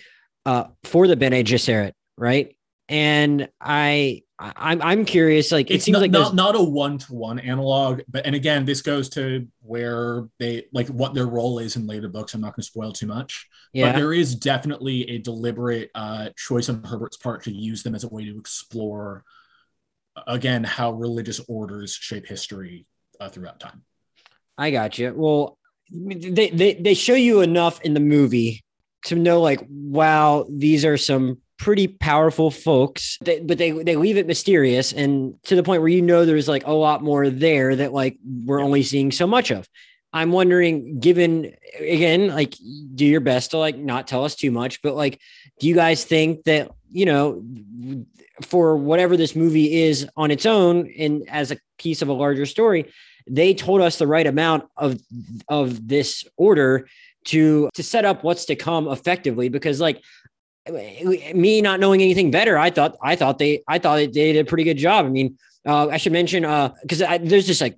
uh, for the Bene Gesserit, right? And I, I'm I'm curious. Like it's it seems not, like not not a one to one analog, but and again, this goes to where they like what their role is in later books. I'm not going to spoil too much, yeah. but there is definitely a deliberate uh, choice on Herbert's part to use them as a way to explore again how religious orders shape history uh, throughout time. I got you. Well, they, they they show you enough in the movie to know like wow these are some pretty powerful folks they, but they they leave it mysterious and to the point where you know there's like a lot more there that like we're only seeing so much of. I'm wondering, given again, like do your best to like not tell us too much, but like, do you guys think that, you know, for whatever this movie is on its own and as a piece of a larger story, they told us the right amount of of this order to to set up what's to come effectively because like me not knowing anything better i thought i thought they i thought they did a pretty good job i mean uh, i should mention uh because there's just like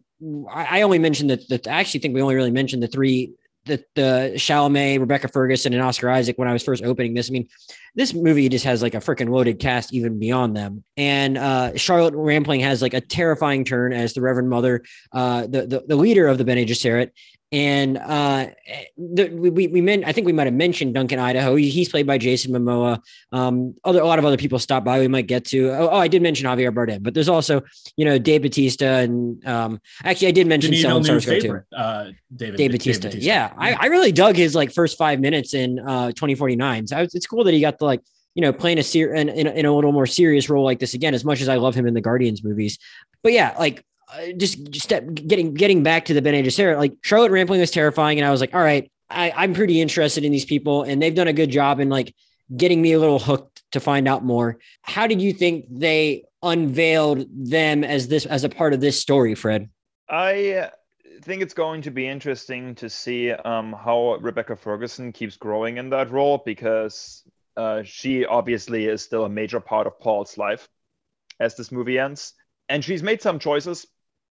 I, only mentioned that, that i actually think we only really mentioned the three the the Chalamet, Rebecca Ferguson, and Oscar Isaac when I was first opening this. I mean, this movie just has like a freaking loaded cast even beyond them. And uh, Charlotte Rampling has like a terrifying turn as the Reverend Mother, uh, the, the, the leader of the Bene Gesserit. And uh, the, we we meant I think we might have mentioned Duncan Idaho. He's played by Jason Momoa. Um, other a lot of other people stop by. We might get to. Oh, oh, I did mention Javier Bardem, but there's also you know Dave Batista and um, actually I did mention Stellan Skarsgård too. Uh, David, Dave Batista. Batista. Yeah, yeah. I, I, really dug his like first five minutes in uh, 2049. So it's cool that he got the like you know playing a ser- in, in, in a little more serious role like this again. As much as I love him in the Guardians movies, but yeah, like uh, just, just step, getting getting back to the Bene Gesserit, like Charlotte Rampling was terrifying, and I was like, all right, I, I'm pretty interested in these people, and they've done a good job in like getting me a little hooked to find out more. How did you think they unveiled them as this as a part of this story, Fred? I think it's going to be interesting to see um, how Rebecca Ferguson keeps growing in that role because uh, she obviously is still a major part of Paul's life as this movie ends. And she's made some choices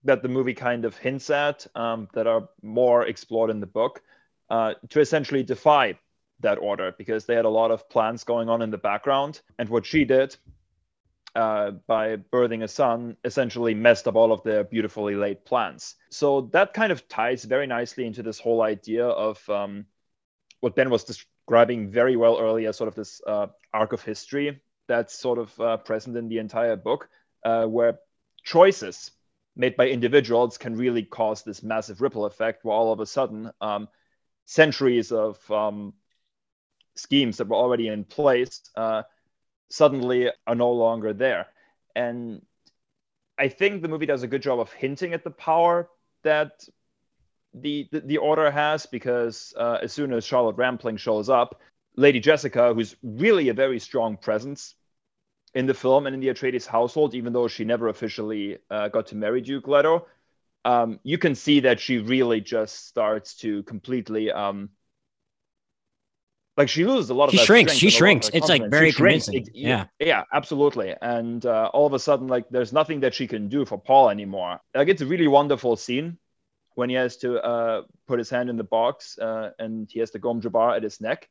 that the movie kind of hints at um, that are more explored in the book uh, to essentially defy that order because they had a lot of plans going on in the background. And what she did uh, by birthing a son essentially messed up all of their beautifully laid plans. So that kind of ties very nicely into this whole idea of um, what Ben was describing very well earlier, sort of this uh, arc of history that's sort of uh, present in the entire book, uh, where choices made by individuals can really cause this massive ripple effect where all of a sudden um, centuries of um, schemes that were already in place uh, suddenly are no longer there. And i think the movie does a good job of hinting at the power that the the, the order has because uh, as soon as charlotte rampling shows up lady jessica who's really a very strong presence in the film and in the Atreides household, even though she never officially uh, got to marry Duke Leto, um, you can see that she really just starts to completely um, like she loses a lot of she shrinks. she shrinks. it's like very convincing. It, yeah. yeah absolutely. And uh, all of a sudden like there's nothing that she can do for paul anymore. Like it's a really wonderful scene when he has to uh, put his hand in the box uh, and he has the gom jabbar at his neck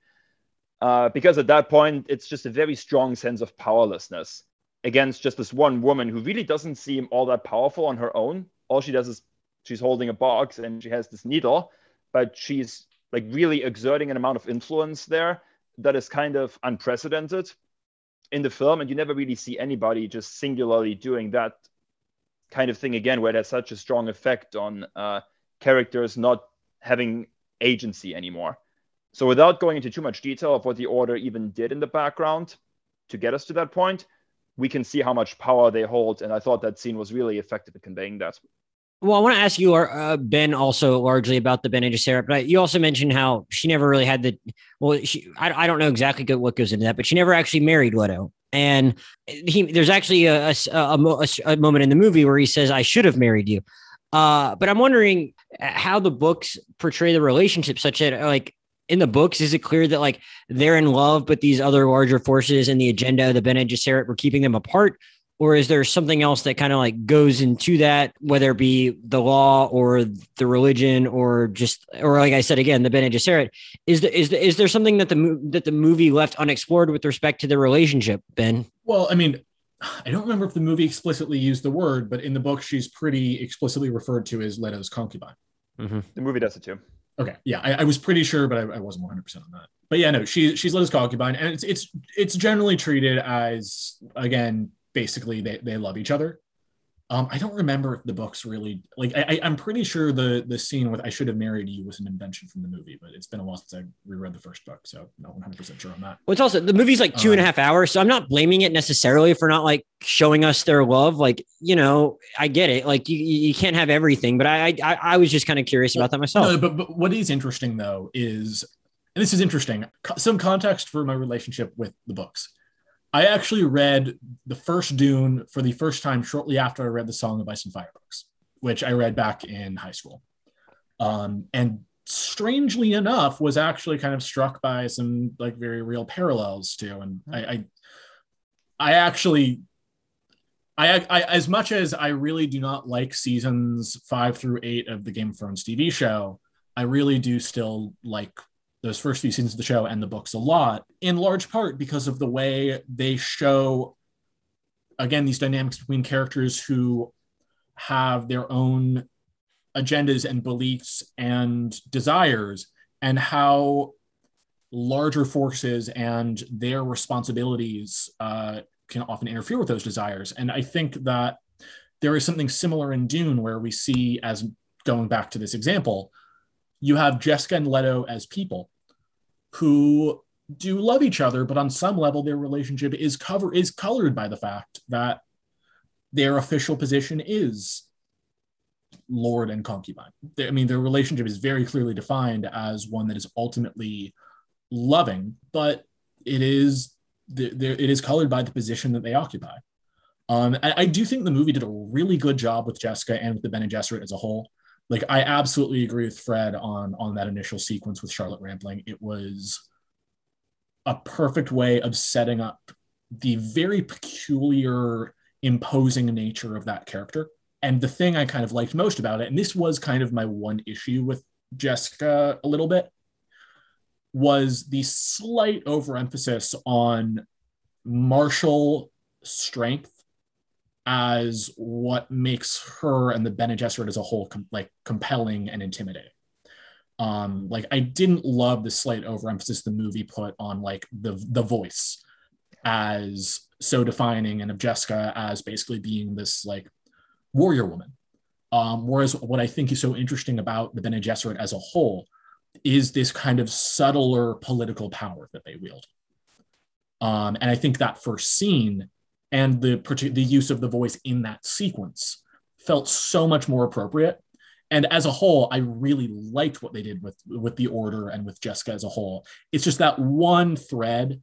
uh, because at that point it's just a very strong sense of powerlessness against just this one woman who really doesn't seem all that powerful on her own. All she does is she's holding a box and she has this needle, but she's like really exerting an amount of influence there that is kind of unprecedented in the film. And you never really see anybody just singularly doing that kind of thing again, where it has such a strong effect on uh, characters not having agency anymore. So without going into too much detail of what the order even did in the background to get us to that point, we can see how much power they hold. And I thought that scene was really effective at conveying that. Well, I want to ask you, uh, Ben, also largely about the Bene Gesserit, but you also mentioned how she never really had the. Well, she, I, I don't know exactly what goes into that, but she never actually married Leto. And he, there's actually a, a, a, a moment in the movie where he says, "I should have married you." Uh, but I'm wondering how the books portray the relationship, such that like in the books, is it clear that like they're in love, but these other larger forces and the agenda of the Bene Gesserit were keeping them apart? Or is there something else that kind of like goes into that, whether it be the law or the religion or just, or like I said again, the Bene Gesserit? Is the, is the, is there something that the that the movie left unexplored with respect to the relationship, Ben? Well, I mean, I don't remember if the movie explicitly used the word, but in the book, she's pretty explicitly referred to as Leto's concubine. Mm-hmm. The movie does it too. Okay, yeah, I, I was pretty sure, but I, I wasn't 100 percent on that. But yeah, no, she she's Leto's concubine, and it's it's it's generally treated as again, basically they they love each other. Um, I don't remember if the books really like. I, am pretty sure the the scene with "I should have married you" was an invention from the movie, but it's been a while since I reread the first book, so I'm not 100 percent sure on that. Well, it's also the movie's like two um, and a um, half hours, so I'm not blaming it necessarily for not like showing us their love. Like you know, I get it. Like you you can't have everything, but I I, I was just kind of curious about that myself. No, but, but what is interesting though is, and this is interesting, some context for my relationship with the books I actually read the first Dune for the first time shortly after I read the Song of Ice and Fire books, which I read back in high school. Um, and strangely enough, was actually kind of struck by some like very real parallels too. And I, I, I actually, I, I, as much as I really do not like seasons five through eight of the Game of Thrones TV show, I really do still like those first few seasons of the show and the books a lot, in large part because of the way they show, again, these dynamics between characters who have their own agendas and beliefs and desires, and how larger forces and their responsibilities uh, can often interfere with those desires. And I think that there is something similar in Dune where we see, as going back to this example, you have Jessica and Leto as people who do love each other, but on some level, their relationship is cover is colored by the fact that their official position is lord and concubine. I mean, their relationship is very clearly defined as one that is ultimately loving, but it is it is colored by the position that they occupy. Um, I, I, do think the movie did a really good job with Jessica and with the Bene Gesserit as a whole like I absolutely agree with Fred on on that initial sequence with Charlotte Rampling. It was a perfect way of setting up the very peculiar, imposing nature of that character. And the thing I kind of liked most about it, and this was kind of my one issue with Jessica a little bit, was the slight overemphasis on martial strength as what makes her and the Bene Gesserit as a whole com- like compelling and intimidating. Um, like I didn't love the slight overemphasis the movie put on like the the voice as so defining and of Jessica as basically being this like warrior woman. Um, whereas what I think is so interesting about the Bene Gesserit as a whole is this kind of subtler political power that they wield. Um, and I think that first scene and the the use of the voice in that sequence felt so much more appropriate and as a whole i really liked what they did with with the order and with jessica as a whole it's just that one thread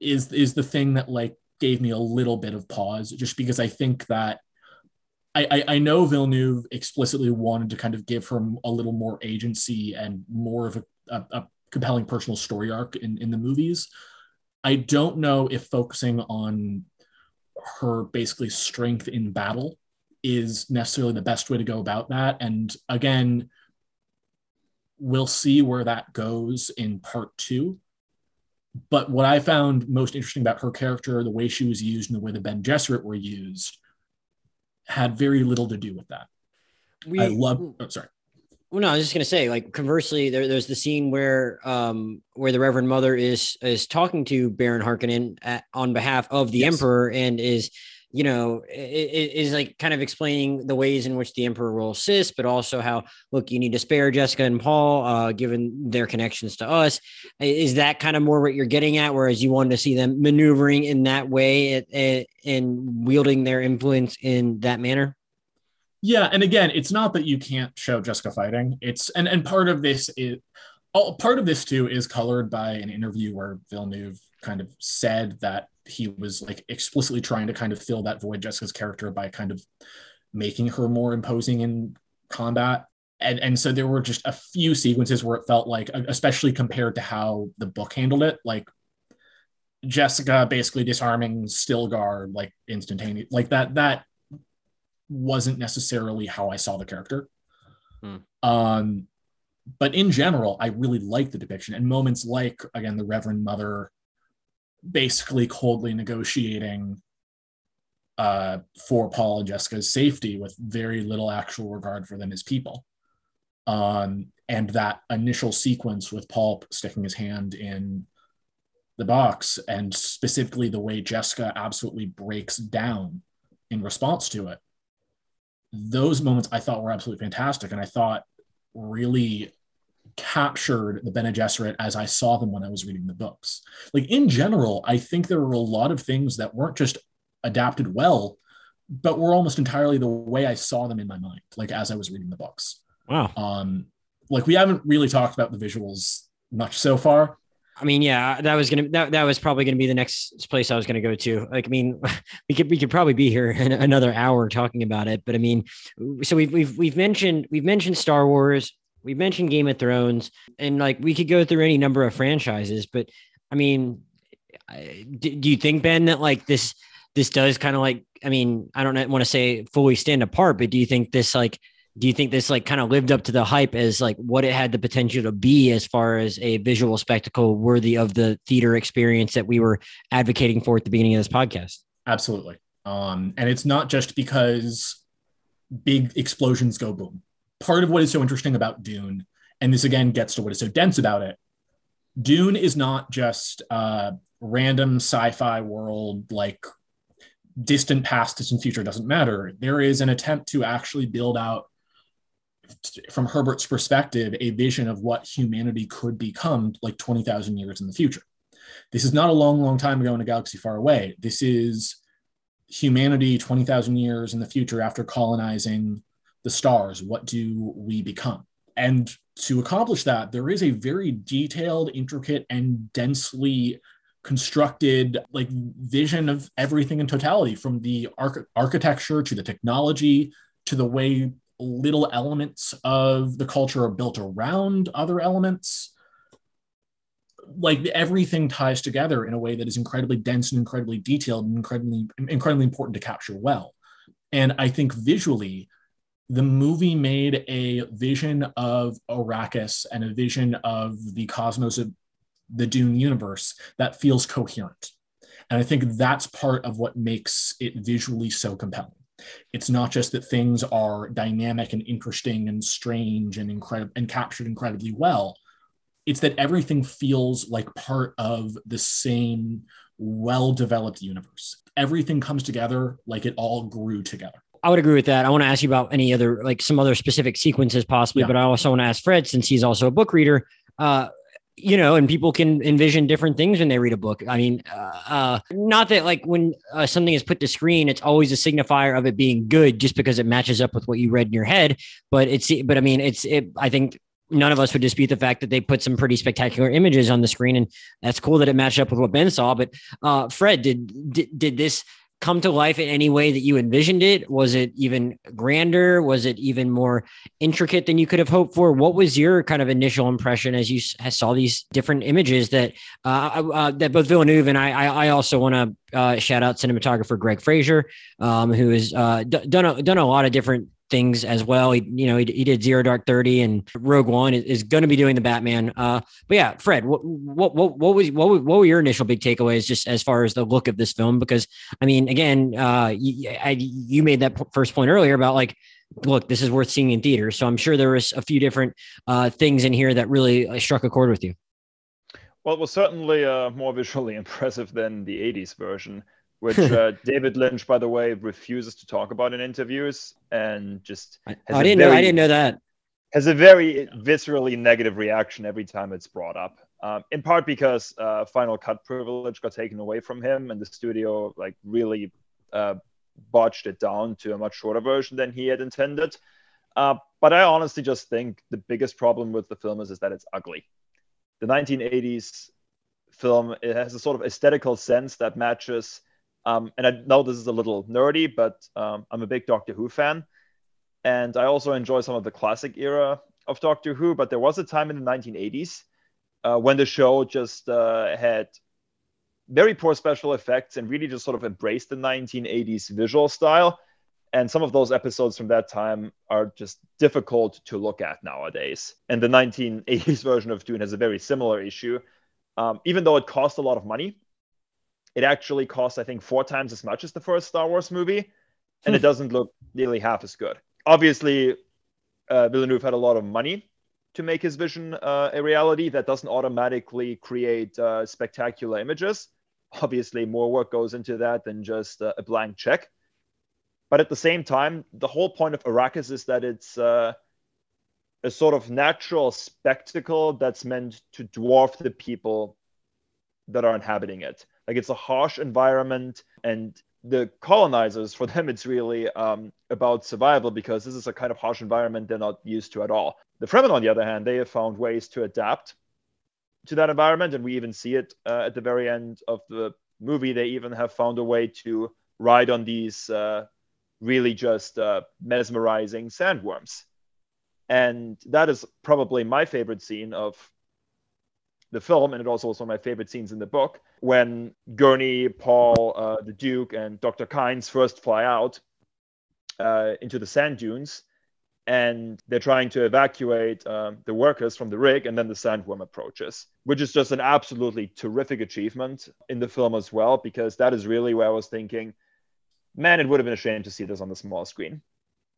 is is the thing that like gave me a little bit of pause just because i think that I, I, I know Villeneuve explicitly wanted to kind of give her a little more agency and more of a, a, a compelling personal story arc in, in the movies. I don't know if focusing on her basically strength in battle is necessarily the best way to go about that. And again, we'll see where that goes in part two. But what I found most interesting about her character, the way she was used and the way the Bene Gesserit were used, had very little to do with that. We, I love. Oh, sorry. Well, no, I was just gonna say, like conversely, there, there's the scene where um where the Reverend Mother is is talking to Baron Harkonnen at, on behalf of the yes. Emperor and is you know is like kind of explaining the ways in which the Emperor will assist, but also how look you need to spare Jessica and Paul, uh, given their connections to us. Is that kind of more what you're getting at? Whereas you wanted to see them maneuvering in that way and wielding their influence in that manner. Yeah, and again, it's not that you can't show Jessica fighting. It's and and part of this is all part of this too is colored by an interview where Villeneuve kind of said that he was like explicitly trying to kind of fill that void Jessica's character by kind of making her more imposing in combat. And, and so there were just a few sequences where it felt like, especially compared to how the book handled it, like Jessica basically disarming Stilgar like instantaneously, like that. That wasn't necessarily how I saw the character. Hmm. Um, but in general, I really like the depiction and moments like again the Reverend Mother basically coldly negotiating uh, for Paul and Jessica's safety with very little actual regard for them as people. Um, and that initial sequence with Paul sticking his hand in the box and specifically the way Jessica absolutely breaks down in response to it those moments I thought were absolutely fantastic. And I thought really captured the Bene Gesserit as I saw them when I was reading the books. Like in general, I think there were a lot of things that weren't just adapted well, but were almost entirely the way I saw them in my mind, like as I was reading the books. Wow. Um, like we haven't really talked about the visuals much so far. I mean, yeah, that was gonna that, that was probably gonna be the next place I was gonna go to. Like, I mean, (laughs) we could we could probably be here (laughs) another hour talking about it. But I mean, so we've we've we've mentioned we've mentioned Star Wars, we've mentioned Game of Thrones, and like we could go through any number of franchises. But I mean, do, do you think Ben that like this this does kind of like I mean, I don't want to say fully stand apart, but do you think this like do you think this like kind of lived up to the hype as like what it had the potential to be as far as a visual spectacle worthy of the theater experience that we were advocating for at the beginning of this podcast? Absolutely. Um, and it's not just because big explosions go boom. Part of what is so interesting about Dune, and this again gets to what is so dense about it, Dune is not just a random sci-fi world like distant past, distant future doesn't matter. There is an attempt to actually build out from Herbert's perspective, a vision of what humanity could become like 20,000 years in the future. This is not a long, long time ago in a galaxy far away. This is humanity 20,000 years in the future after colonizing the stars. What do we become? And to accomplish that, there is a very detailed, intricate, and densely constructed like vision of everything in totality from the arch- architecture to the technology to the way little elements of the culture are built around other elements. Like everything ties together in a way that is incredibly dense and incredibly detailed and incredibly incredibly important to capture well. And i think visually the movie made a vision of arrakis and a vision of the cosmos of the dune universe that feels coherent. And i think that's part of what makes it visually so compelling it's not just that things are dynamic and interesting and strange and incredible and captured incredibly well. It's that everything feels like part of the same well-developed universe. Everything comes together like it all grew together. I would agree with that. I want to ask you about any other, like some other specific sequences possibly, yeah. but I also want to ask Fred, since he's also a book reader, uh, you know, and people can envision different things when they read a book. I mean, uh, uh, not that like when uh, something is put to screen, it's always a signifier of it being good just because it matches up with what you read in your head. But it's, but I mean, it's, it, I think none of us would dispute the fact that they put some pretty spectacular images on the screen, and that's cool that it matched up with what Ben saw. But uh, Fred, did, did did this come to life in any way that you envisioned it? Was it even grander? Was it even more intricate than you could have hoped for? What was your kind of initial impression as you saw these different images that uh, uh, that both Villeneuve and I I, I also want to uh, shout out cinematographer Greg Fraser, um, who has uh, d- done a, done a lot of different things as well. He, you know, he, he did Zero Dark Thirty and Rogue One is, is going to be doing the Batman. Uh, but yeah, Fred, what, what, what, what was, what, what were your initial big takeaways just as far as the look of this film? Because I mean, again, uh, you, I, you made that first point earlier about like, look, this is worth seeing in theaters. So I'm sure there was a few different uh, things in here that really uh, struck a chord with you. Well, it was certainly uh, more visually (laughs) impressive than the 80s version which (laughs) uh, David Lynch, by the way, refuses to talk about in interviews, and just I, I didn't very, know I didn't know that has a very viscerally negative reaction every time it's brought up. Um, in part because uh, Final Cut privilege got taken away from him, and the studio like really uh, botched it down to a much shorter version than he had intended. Uh, but I honestly just think the biggest problem with the film is, is that it's ugly. The 1980s film it has a sort of aesthetical sense that matches um, and I know this is a little nerdy, but um, I'm a big Doctor Who fan. And I also enjoy some of the classic era of Doctor Who. But there was a time in the 1980s uh, when the show just uh, had very poor special effects and really just sort of embraced the 1980s visual style. And some of those episodes from that time are just difficult to look at nowadays. And the 1980s (laughs) version of Dune has a very similar issue. Um, even though it cost a lot of money, it actually costs, I think, four times as much as the first Star Wars movie, and it hmm. doesn't look nearly half as good. Obviously, uh, Villeneuve had a lot of money to make his vision uh, a reality. That doesn't automatically create uh, spectacular images. Obviously, more work goes into that than just uh, a blank check. But at the same time, the whole point of Arrakis is that it's uh, a sort of natural spectacle that's meant to dwarf the people that are inhabiting it. Like it's a harsh environment, and the colonizers, for (laughs) them, it's really um, about survival because this is a kind of harsh environment they're not used to at all. The Fremen, on the other hand, they have found ways to adapt to that environment, and we even see it uh, at the very end of the movie. They even have found a way to ride on these uh, really just uh, mesmerizing sandworms. And that is probably my favorite scene of the film, and it also was one of my favorite scenes in the book when Gurney, Paul, uh, the Duke, and Dr. Kynes first fly out uh, into the sand dunes, and they're trying to evacuate um, the workers from the rig, and then the sandworm approaches, which is just an absolutely terrific achievement in the film as well, because that is really where I was thinking, man, it would have been a shame to see this on the small screen.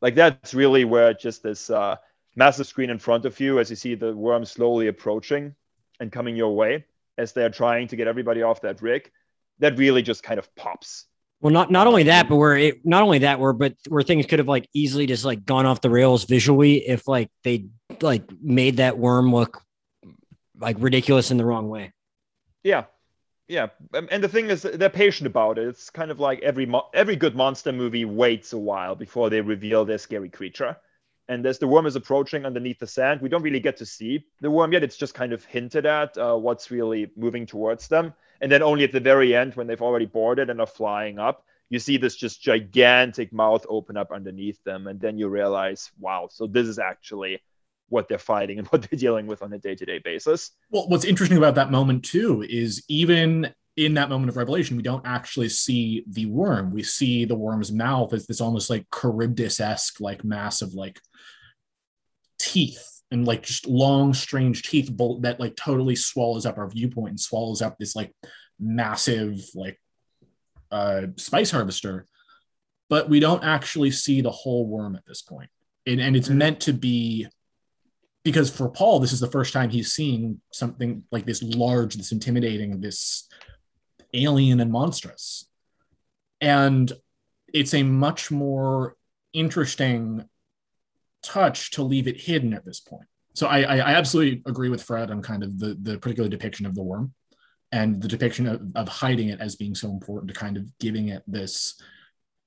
Like that's really where just this uh, massive screen in front of you, as you see the worm slowly approaching and coming your way as they're trying to get everybody off that rig, that really just kind of pops. Well, not not only that, um, but where it not only that, where but where things could have like easily just like gone off the rails visually if like they like made that worm look like ridiculous in the wrong way. Yeah, yeah, um, and the thing is, they're patient about it. It's kind of like every mo- every good monster movie waits a while before they reveal their scary creature. And as the worm is approaching underneath the sand, we don't really get to see the worm yet. It's just kind of hinted at uh, what's really moving towards them. And then only at the very end, when they've already boarded and are flying up, you see this just gigantic mouth open up underneath them. And then you realize, wow, so this is actually what they're fighting and (laughs) what they're dealing with on a day to day basis. Well, what's interesting about that moment, too, is even in that moment of revelation, we don't actually see the worm. We see the worm's mouth as this almost like Charybdis esque, like massive, like teeth and like just long, strange teeth that like totally swallows up our viewpoint and swallows up this like massive, like uh, spice harvester. But we don't actually see the whole worm at this point. And, and it's mm-hmm. meant to be because for Paul, this is the first time he's seeing something like this large, this intimidating, this alien and monstrous. And it's a much more interesting touch to leave it hidden at this point. So I, I, absolutely agree with Fred on kind of the, the particular depiction of the worm and the depiction of, of hiding it as being so important to kind of giving it this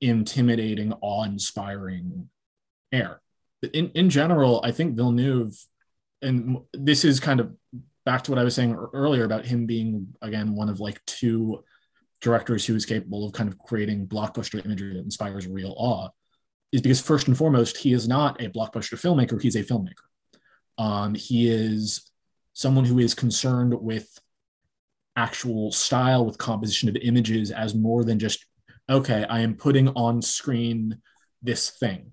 intimidating, awe-inspiring air. In, in general, I think Villeneuve, and this is kind of back to what I was saying earlier about him being again one of like two directors who is capable of kind of creating blockbuster imagery that inspires real awe is because first and foremost he is not a blockbuster filmmaker he's a filmmaker. Um, he is someone who is concerned with actual style with composition of images as more than just okay i am putting on screen this thing.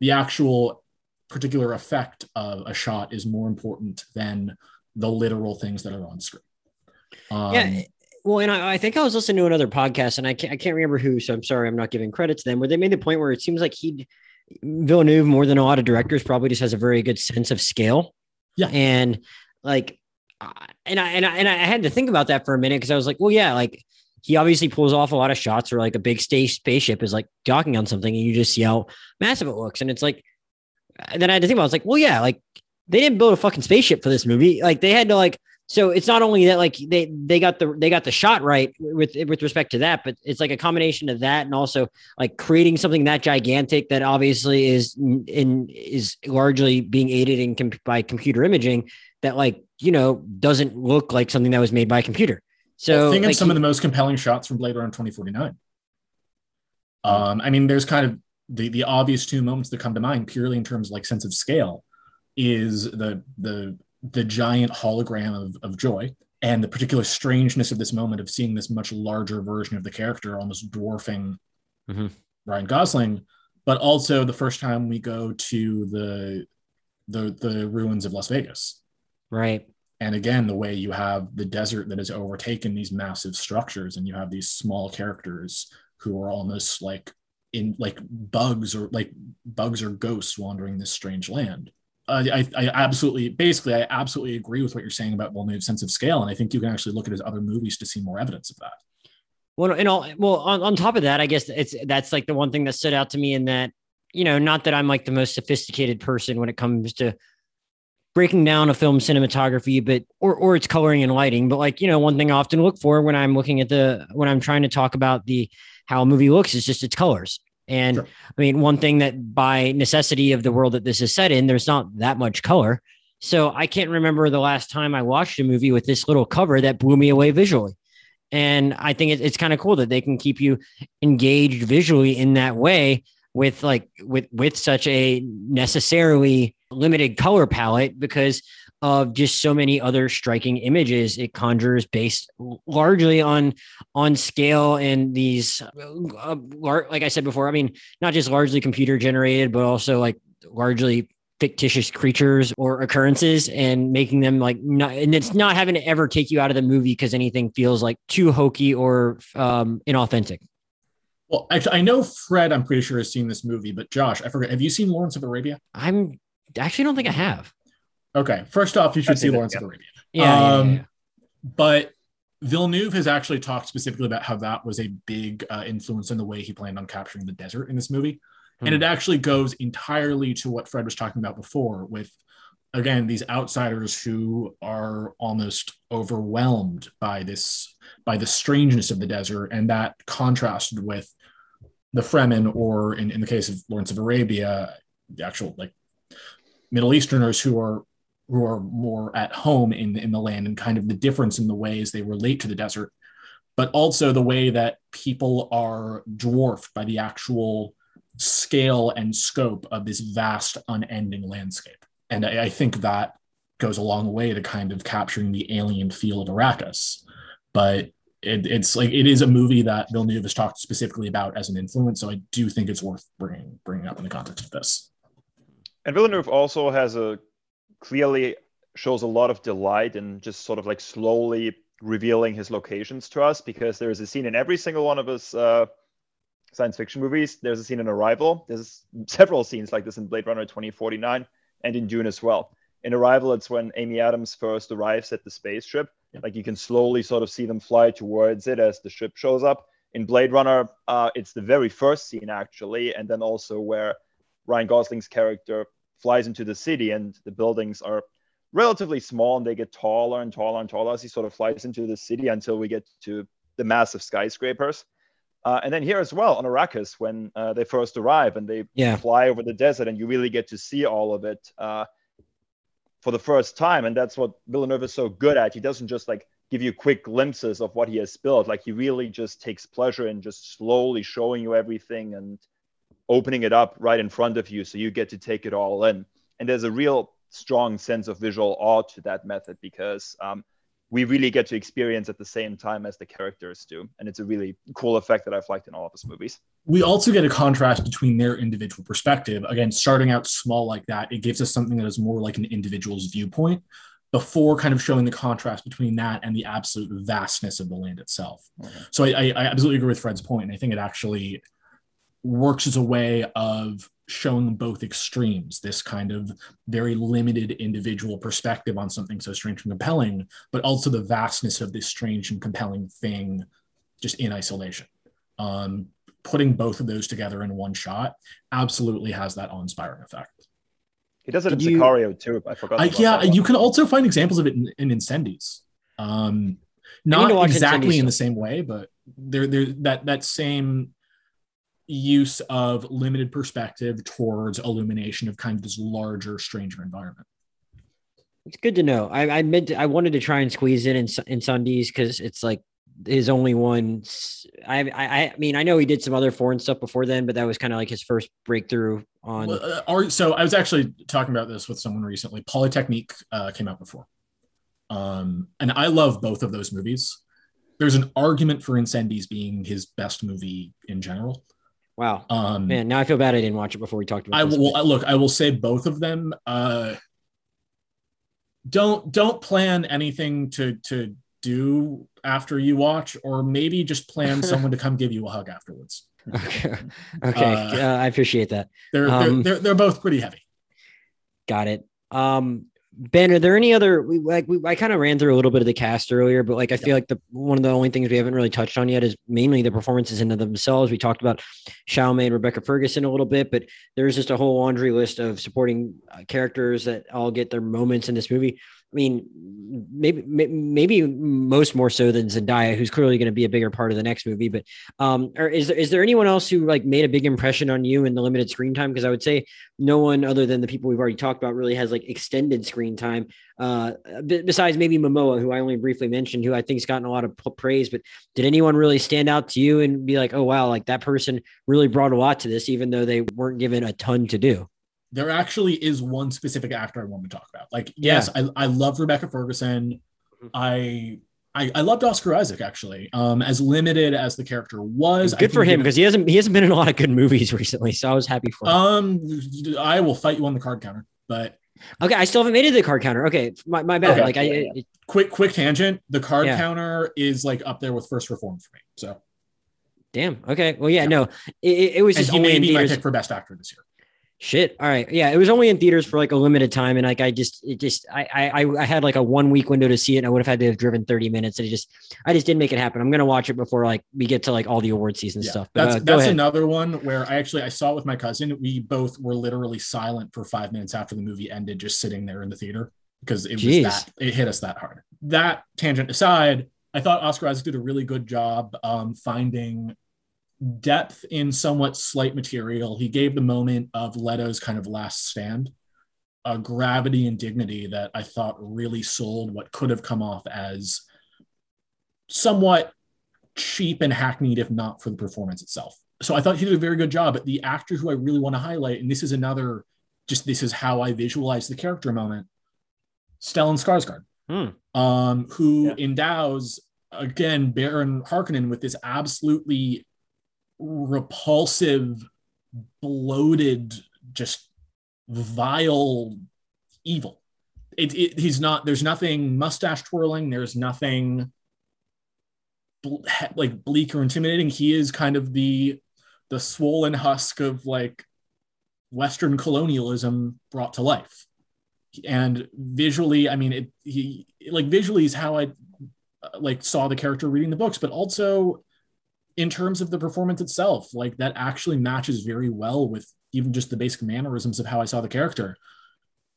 The actual particular effect of a shot is more important than the literal things that are on screen. Um, yeah. Well, and I, I, think I was listening to another podcast, and I can't, I can't remember who, so I'm sorry, I'm not giving credit to them. Where they made the point where it seems like he, Villeneuve, more than a lot of directors, probably just has a very good sense of scale. Yeah, and like, and I and I and I had to think about that for a minute because I was like, well, yeah, like he obviously pulls off a lot of shots where like a big stage spaceship is like docking on something, and you just see how massive it looks, and it's like, and then I had to think about, it. I was like, well, yeah, like they didn't build a fucking spaceship for this movie. Like they had to like so it's not only that like they they got the they got the shot right with with respect to that, but it's like a combination of that and also like creating something that gigantic that obviously is in is largely being aided in by computer imaging that like you know doesn't look like something that was made by a computer. So well, think like, of some he, of the most compelling shots from Blade Runner 2049. Um, I mean, there's kind of the the obvious two moments that come to mind purely in terms of like sense of scale is the the the giant hologram of, of Joi and the particular strangeness of this moment of seeing this much larger version of the character almost dwarfing mm-hmm. Ryan Gosling, but also the first time we go to the the the ruins of Las Vegas. Right. And again, the way you have the desert that has overtaken these massive structures, and you have these small characters who are almost like in like bugs or like bugs or ghosts wandering this strange land. Uh, I, I absolutely, basically, I absolutely agree with what you're saying about Villeneuve's sense of scale, and I think you can actually look at his other movies to see more evidence of that. Well, and all well on, on top of that, I guess it's that's like the one thing that stood out to me in that, you know, not that I'm like the most sophisticated person when it comes to breaking down a film cinematography, but or or its coloring and lighting. But like, you know, one thing I often look for when I'm looking at the when I'm trying to talk about the how a movie looks is just its colors. And sure. I mean, one thing that by necessity of the world that this is set in, there's not that much color. So I can't remember the last time I watched a movie with this little cover that blew me away visually. And I think it's kind of cool that they can keep you engaged visually in that way with like with with such a necessarily limited color palette because of just so many other striking images it conjures based largely on on scale and these uh, like i said before i mean not just largely computer generated but also like largely fictitious creatures or occurrences and making them like not and it's not having to ever take you out of the movie because anything feels like too hokey or um inauthentic. Well actually i know fred i'm pretty sure has seen this movie but josh i forget have you seen lawrence of arabia? I'm actually don't think i have Okay, first off, you should see Lawrence of Arabia. Yeah, um, yeah, yeah, but Villeneuve has actually talked specifically about how that was a big uh, influence in the way he planned on capturing the desert in this movie, hmm. and it actually goes entirely to what Fred was talking about before, with again these outsiders who are almost overwhelmed by this by the strangeness of the desert, and that contrasted with the Fremen, or in, in the case of Lawrence of Arabia, the actual like Middle Easterners who are who are more at home in, in the land and kind of the difference in the ways they relate to the desert, but also the way that people are dwarfed by the actual scale and scope of this vast, unending landscape. And I, I think that goes a long way to kind of capturing the alien feel of Arrakis. But it, it's like it is a movie that Villeneuve has talked specifically about as an influence. So I do think it's worth bringing bringing up in the context of this. And Villeneuve also has a clearly shows a lot of delight in just sort of like slowly revealing his locations to us because there is a scene in every single one of his uh, science fiction movies. There's a scene in Arrival. There's (laughs) several scenes like this in Blade Runner 2049 and in Dune as well. In Arrival, it's when Amy Adams first arrives at the spaceship. Yeah. Like you can slowly sort of see them fly towards it as the ship shows up. In Blade Runner, uh, it's the very first scene actually, and then also where Ryan Gosling's character flies into the city and the buildings are relatively small and they get taller and taller and taller as he sort of flies into the city until we get to the massive skyscrapers. Uh, and then here as well on Arrakis, when uh, they first arrive and they yeah. fly over the desert, and you really get to see all of it uh, for the first time. And that's what Villeneuve is so good at. He doesn't just like give you quick glimpses of what he has built. Like he really just takes pleasure in just slowly showing you everything and opening it up right in front of you so you get to take it all in. And there's a real strong sense of visual awe to that method because um, we really get to experience at the same time as the characters do. And it's a really cool effect that I've liked in all of his movies. We also get a contrast between their individual perspective. Again, starting out small like that, it gives us something that is more like an individual's viewpoint before kind of showing the contrast between that and the absolute vastness of the land itself. Okay. So I, I, absolutely agree with Fred's point, and I think it actually works as a way of showing both extremes this kind of very limited individual perspective on something so strange and compelling but also the vastness of this strange and compelling thing just in isolation um, putting both of those together in one shot absolutely has that awe-inspiring effect he does it Did in you, Sicario too. I forgot. Uh, yeah, you can also find examples of it in, in Incendies. Um, not exactly in the same way, but there, there that that same use of limited perspective towards illumination of kind of this larger, stranger environment. It's good to know. I, I meant to, I wanted to try and squeeze in in, Incendies because it's like his only one. I, I I mean I know he did some other foreign stuff before then, but that was kind of like his first breakthrough on. Well, uh, so I was actually talking about this with someone recently. Polytechnique uh, came out before, um, and I love both of those movies. There's an argument for Incendies being his best movie in general. Wow. Um, Man, now I feel bad I didn't watch it before we talked about. It. I will look. I will say both of them. Uh, don't don't plan anything to to do after you watch, or maybe just plan (laughs) someone to come give you a hug afterwards. Okay. (laughs) Okay. Uh, uh, I appreciate that. They're, um, they're, they're they're both pretty heavy. Got it. Um, Ben, are there any other we like we, I kind of ran through a little bit of the cast earlier, but like I feel like the one of the only things we haven't really touched on yet is mainly the performances in themselves. We talked about Chalamet and Rebecca Ferguson a little bit, but there's just a whole laundry list of supporting uh, characters that all get their moments in this movie. I mean, maybe maybe most more so than Zendaya, who's clearly going to be a bigger part of the next movie. But um, or is there is there anyone else who like made a big impression on you in the limited screen time? Because I would say no one other than the people we've already talked about really has like extended screen time. Uh, besides maybe Momoa, who I only briefly mentioned, who I think's gotten a lot of praise. But did anyone really stand out to you and be like, oh wow, like that person really brought a lot to this, even though they weren't given a ton to do? There actually is one specific actor I want to talk about. Like, yes, yeah. I, I love Rebecca Ferguson. Mm-hmm. I, I I loved Oscar Isaac actually. Um, as limited as the character was, good for him because he hasn't he hasn't been in a lot of good movies recently. So I was happy for. Him. Um, I will fight you on the card counter, but okay, I still haven't made it to the card counter. Okay, my, my bad. Okay. Like I, I, quick quick tangent. The card yeah. counter is like up there with First Reformed for me. So. Damn. Okay. Well, yeah. yeah. No, it, it was and just he may be my pick for best actor this year. Shit. All right. Yeah. It was only in theaters for like a limited time. And like, I just, it just, I, I, I had like a one week window to see it. And I would have had to have driven 30 minutes. And it just, I just didn't make it happen. I'm going to watch it before like we get to like all the award season yeah, stuff. But, that's, uh, that's another one where I actually, I saw it with my cousin. We both were literally silent for five minutes after the movie ended, just sitting there in the theater because it Jeez. was that, it hit us that hard. That tangent aside, I thought Oscar Isaac did a really good job um, finding depth in somewhat slight material. He gave the moment of Leto's kind of last stand a gravity and dignity that I thought really sold what could have come off as somewhat cheap and hackneyed, if not for the performance itself. So I thought he did a very good job. But the actor who I really want to highlight, and this is another, just this is how I visualize the character moment, Stellan Skarsgård, hmm. um, who yeah. endows again Baron Harkonnen with this absolutely repulsive, bloated, just vile evil. It, it, he's not, there's nothing mustache twirling, there's nothing like bleak or intimidating. He is kind of the the swollen husk of like Western colonialism brought to life. And visually, I mean, it he like visually is how I uh, like saw the character reading the books, but also in terms of the performance itself, like that actually matches very well with even just the basic mannerisms of how I saw the character.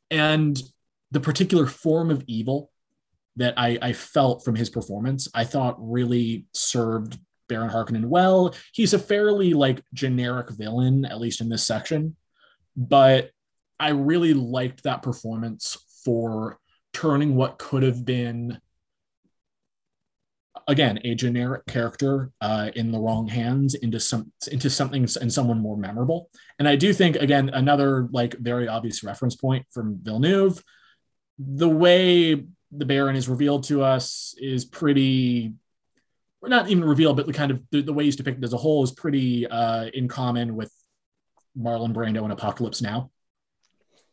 And the particular form of evil that I, I felt from his performance, I thought really served Baron Harkonnen well. He's a fairly like generic villain, at least in this section, but I really liked that performance for turning what could have been again a generic character uh, in the wrong hands into some into something and someone more memorable. And I do think again another like very obvious reference point from Villeneuve, the way the Baron is revealed to us is pretty. Not even revealed, but the kind of the, the way he's depicted as a whole is pretty uh, in common with Marlon Brando in Apocalypse Now.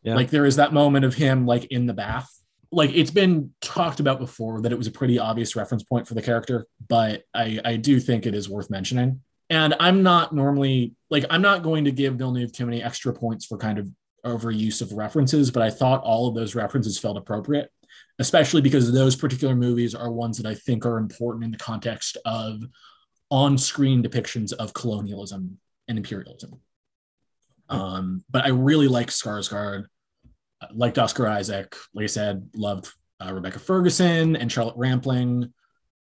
Yeah. Like there is that moment of him like in the bath like it's been talked about before that it was a pretty obvious reference point for the character, but I, I do think it is worth mentioning. And I'm not normally like I'm not going to give Villeneuve too many extra points for kind of overuse of references, but I thought all of those references felt appropriate, especially because those particular movies are ones that I think are important in the context of on-screen depictions of colonialism and imperialism. Um, but I really like Skarsgård liked Oscar Isaac. Like I said, loved uh, Rebecca Ferguson and Charlotte Rampling.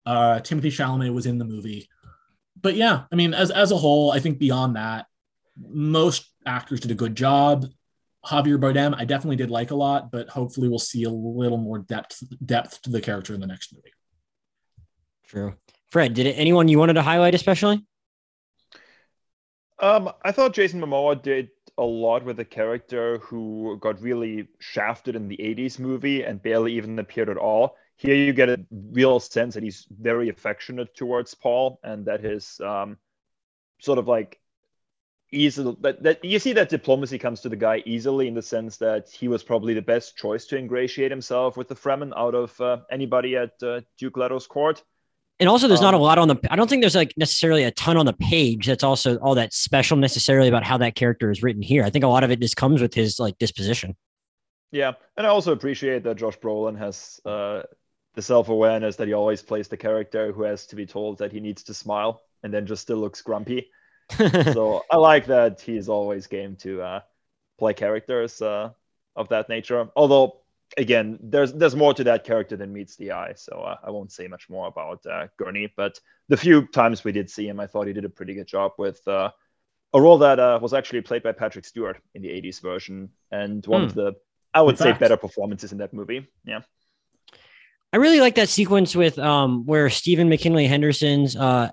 Uh, Timothée Chalamet was in the movie. But yeah, I mean, as, as a whole, I think beyond that, most actors did a good job. Javier Bardem, I definitely did like a lot, but hopefully we'll see a little more depth depth to the character in the next movie. True. Fred, did it, anyone you wanted to highlight especially? Um, I thought Jason Momoa did a lot with a character who got really shafted in the 80s movie and barely even appeared at all. Here you get a real sense that he's very affectionate towards Paul and that his um, sort of like easily that, that you see that diplomacy comes to the guy easily in the sense that he was probably the best choice to ingratiate himself with the Fremen out of uh, anybody at uh, Duke Leto's court. And also, there's um, not a um, lot on the. I don't think there's like necessarily a ton on the page. That's also all that special necessarily about how that character is written here. I think a lot of it just comes with his like disposition. Yeah, and I also appreciate that Josh Brolin has uh, the self-awareness that he always plays the character who has to be told that he needs to smile and then just still looks grumpy. (laughs) so I like that he's always game to uh, play characters uh, of that nature. Although, again, there's there's more to that character than meets the eye, so uh, I won't say much more about uh, Gurney. But the few times we did see him, I thought he did a pretty good job with uh, a role that uh, was actually played by Patrick Stewart in the '80s version, and one of hmm. the I would say better performances in that movie. Yeah. I really like that sequence with um where Stephen McKinley Henderson's uh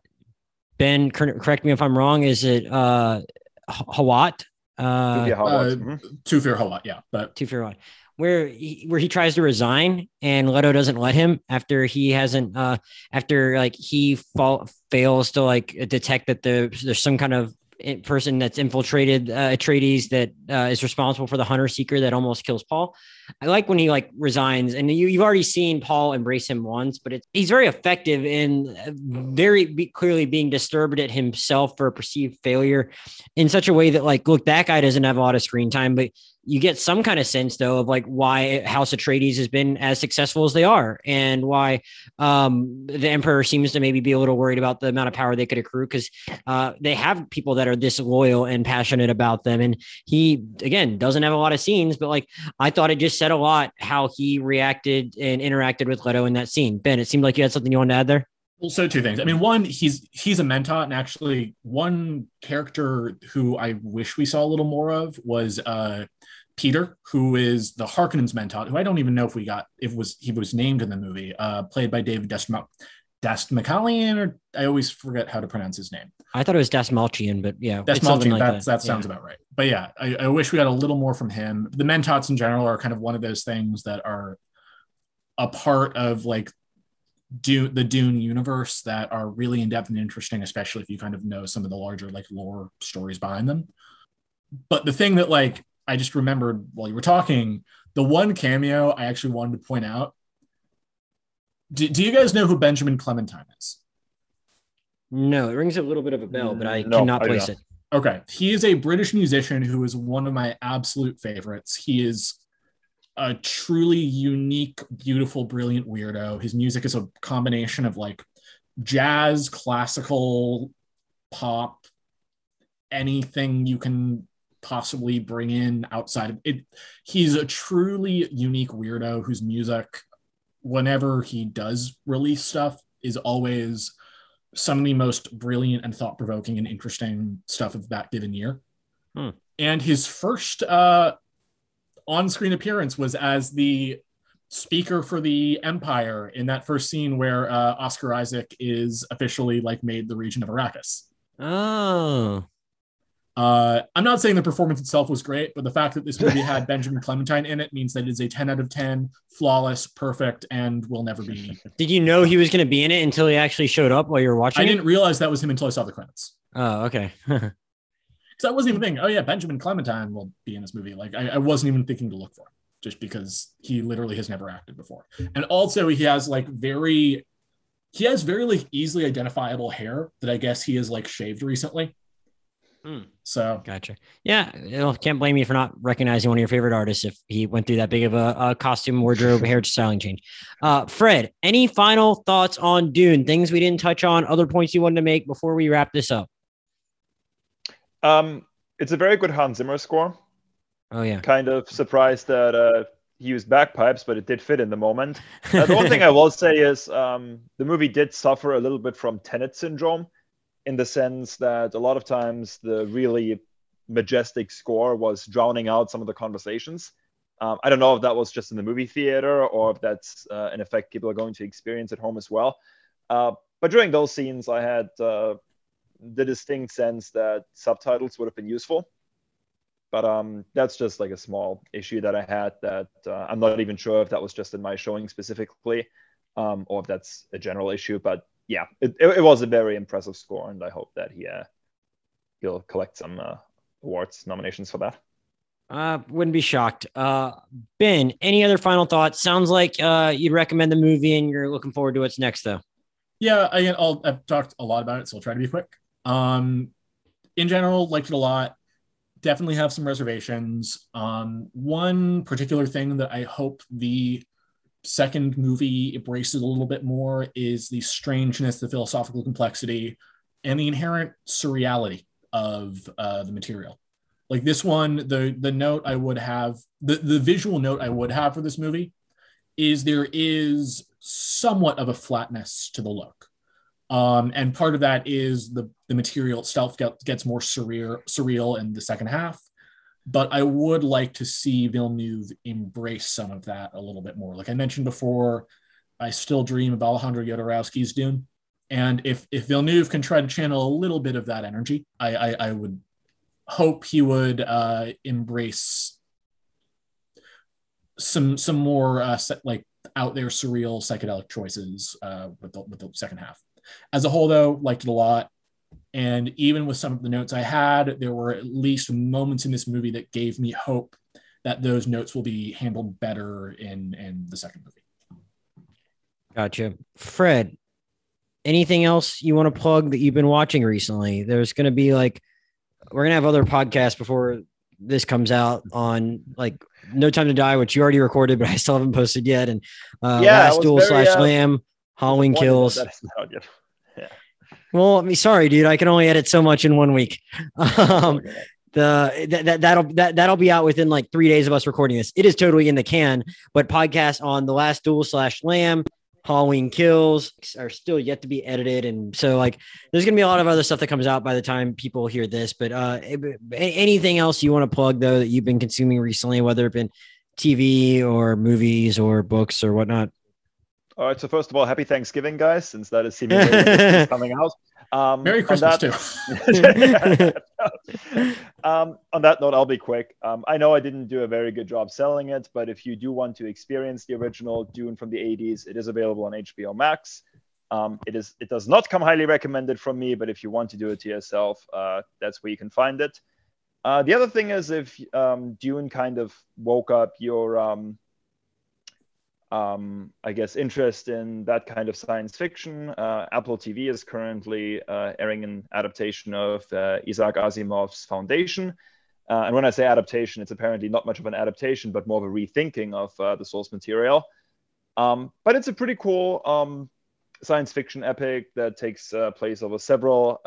Ben correct me if I'm wrong is it uh Hawat uh, uh mm-hmm. Thufir Hawat yeah but Thufir Hawat where he, where he tries to resign and Leto doesn't let him after he hasn't uh after like he fall fails to like detect that the, there's some kind of person that's infiltrated uh, Atreides that uh, is responsible for the hunter seeker that almost kills Paul. I like when he like resigns, and you, you've already seen Paul embrace him once, but it's, he's very effective in uh, very clearly being disturbed at himself for a perceived failure in such a way that like, look, that guy doesn't have a lot of screen time, but you get some kind of sense though of like why House Atreides has been as successful as they are, and why um, the Emperor seems to maybe be a little worried about the amount of power they could accrue because uh, they have people that are this loyal and passionate about them. And he again doesn't have a lot of scenes, but like I thought it just said a lot how he reacted and interacted with Leto in that scene. Ben, it seemed like you had something you wanted to add there. Well, so two things. I mean, one, he's he's a mentor, and actually, one character who I wish we saw a little more of was uh, Piter, who is the Harkonnens mentat, who I don't even know if we got if was he was named in the movie, uh, played by David Dastmalchian, Dastmalchian, or I always forget how to pronounce his name. I thought it was Dastmalchian, but yeah, Dastmalchian. Like that, that sounds yeah. about right. But yeah, I, I wish we got a little more from him. The mentats in general are kind of one of those things that are a part of like Dune, the Dune universe that are really in depth and interesting, especially if you kind of know some of the larger like lore stories behind them. But the thing that like I just remembered while you were talking, the one cameo I actually wanted to point out. Do, do you guys know who Benjamin Clementine is? No, it rings a little bit of a bell, but I no, cannot I place it. Okay. He is a British musician who is one of my absolute favorites. He is a truly unique, beautiful, brilliant weirdo. His music is a combination of like jazz, classical, pop, anything you can possibly bring in outside of it. He's a truly unique weirdo whose music, whenever he does release stuff, is always some of the most brilliant and thought provoking and interesting stuff of that given year. Hmm. And his first uh, on screen appearance was as the speaker for the Empire in that first scene where uh, Oscar Isaac is officially like made the region of Arrakis. Oh. Uh, I'm not saying the performance itself was great, but the fact that this movie had Benjamin Clementine in it means that it is a 10 out of 10, flawless, perfect, and will never be. (laughs) Did you know he was going to be in it until he actually showed up while you were watching? I didn't realize that was him until I saw the credits. Oh, okay. (laughs) Because I wasn't even thinking, oh yeah, Benjamin Clementine will be in this movie. Like I, I wasn't even thinking to look for him, just because he literally has never acted before. And also he has like very, he has very like easily identifiable hair that I guess he has like shaved recently. Hmm. So gotcha. Yeah, you know, can't blame you for not recognizing one of your favorite artists if he went through that big of a, a costume, wardrobe, (laughs) hair styling change. Uh, Fred, any final thoughts on Dune? Things we didn't touch on, other points you wanted to make before we wrap this up? Um, it's a very good Hans Zimmer score. Oh yeah. Kind of surprised that uh, he used bagpipes, but it did fit in the moment. (laughs) Uh, the one thing I will say is um, the movie did suffer a little bit from Tenet syndrome in the sense that a lot of times the really majestic score was drowning out some of the conversations. Um, I don't know if that was just in the movie theater or if that's uh, an effect people are going to experience at home as well. Uh, but during those scenes, I had uh, the distinct sense that subtitles would have been useful. But um, that's just like a small issue that I had that uh, I'm not even sure if that was just in my showing specifically um, or if that's a general issue. But yeah, it, it, was a very impressive score, and I hope that he uh, he'll collect some uh, awards nominations for that. Uh, wouldn't be shocked. Uh, Ben, any other final thoughts? Sounds like uh, you'd recommend the movie, and you're looking forward to what's next, though. Yeah, I, I'll, I've talked a lot about it, so I'll try to be quick. Um, in general, liked it a lot definitely have some reservations. Um, one particular thing that I hope the second movie embraces a little bit more is the strangeness, the philosophical complexity, and the inherent surreality of uh, the material. Like this one, the the note I would have, the, the visual note I would have for this movie is there is somewhat of a flatness to the look. Um, and part of that is the, the material itself get, gets more surreal, surreal in the second half. But I would like to see Villeneuve embrace some of that a little bit more. Like I mentioned before, I still dream of Alejandro Jodorowsky's Dune. And if, if Villeneuve can try to channel a little bit of that energy, I, I, I would hope he would uh, embrace some some more uh, like out there surreal psychedelic choices uh, with the, with the second half. As a whole, though, liked it a lot. And even with some of the notes I had, there were at least moments in this movie that gave me hope that those notes will be handled better in in the second movie. Gotcha, Fred. Anything else you want to plug that you've been watching recently? There's going to be like we're gonna have other podcasts before this comes out on like No Time to Die, which you already recorded, but I still haven't posted yet. And uh, yeah, Last Duel slash uh, Lamb, Halloween Kills. (laughs) Well, I mean, sorry, dude. I can only edit so much in one week. (laughs) Um, the that, that that'll that that'll be out within like three days of us recording this. It is totally in the can. But podcast on the Last Duel slash Lamb, Halloween Kills are still yet to be edited, and so like there's gonna be a lot of other stuff that comes out by the time people hear this. But uh, anything else you want to plug though that you've been consuming recently, whether it been TV or movies or books or whatnot? All right. So first of all, happy Thanksgiving, guys, since that is seemingly (laughs) coming out. Um, Merry Christmas that, too. (laughs) um, on that note, I'll be quick. Um, I know I didn't do a very good job selling it, but if you do want to experience the original Dune from the 80s, it is available on HBO Max. Um, it is. It does not come highly recommended from me, but if you want to do it to yourself, uh, that's where you can find it. Uh, the other thing is if um, Dune kind of woke up your um, um, I guess, interest in that kind of science fiction. Uh, Apple TV is currently uh, airing an adaptation of uh, Isaac Asimov's Foundation. Uh, and when I say adaptation, it's apparently not much of an adaptation, but more of a rethinking of uh, the source material. Um, but it's a pretty cool um, science fiction epic that takes uh, place over several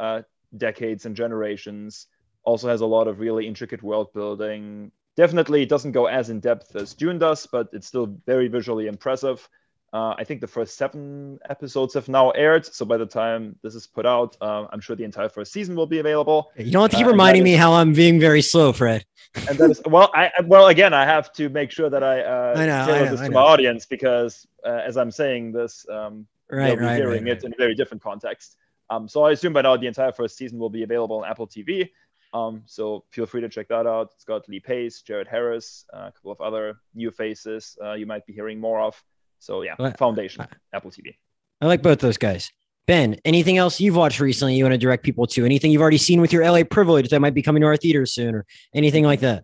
decades and generations. Also has a lot of really intricate world building, Definitely doesn't go as in depth as Dune does, but it's still very visually impressive. Uh, I think the first seven episodes have now aired. So by the time this is put out, uh, I'm sure the entire first season will be available. You don't have to keep uh, reminding me how I'm being very slow, Fred. and that is well, I well again, I have to make sure that I, uh, (laughs) I know, I know, this I to know. my audience because uh, as I'm saying this, um, right, they'll be right, hearing right, it in a very different context. Um, so I assume by now the entire first season will be available on Apple TV. Um, so feel free to check that out. It's got Lee Pace, Jared Harris, uh, a couple of other new faces uh, you might be hearing more of. So yeah, well, Foundation, Apple TV. I like both those guys. Ben, anything else you've watched recently you want to direct people to? Anything you've already seen with your LA privilege that might be coming to our theaters soon or anything like that?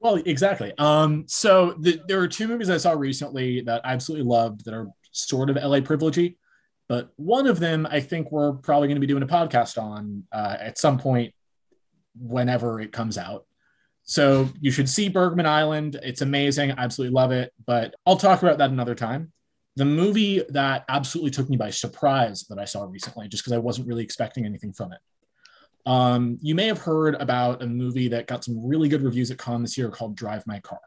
Well, exactly. Um, so the, there are two movies I saw recently that I absolutely loved that are sort of LA privilegey, but one of them I think we're probably going to be doing a podcast on uh, at some point whenever it comes out. So you should see Bergman Island. It's amazing. I absolutely love it. But I'll talk about that another time. The movie that absolutely took me by surprise that I saw recently, just because I wasn't really expecting anything from it. Um, you may have heard about a movie that got some really good reviews at Cannes this year called Drive My Car.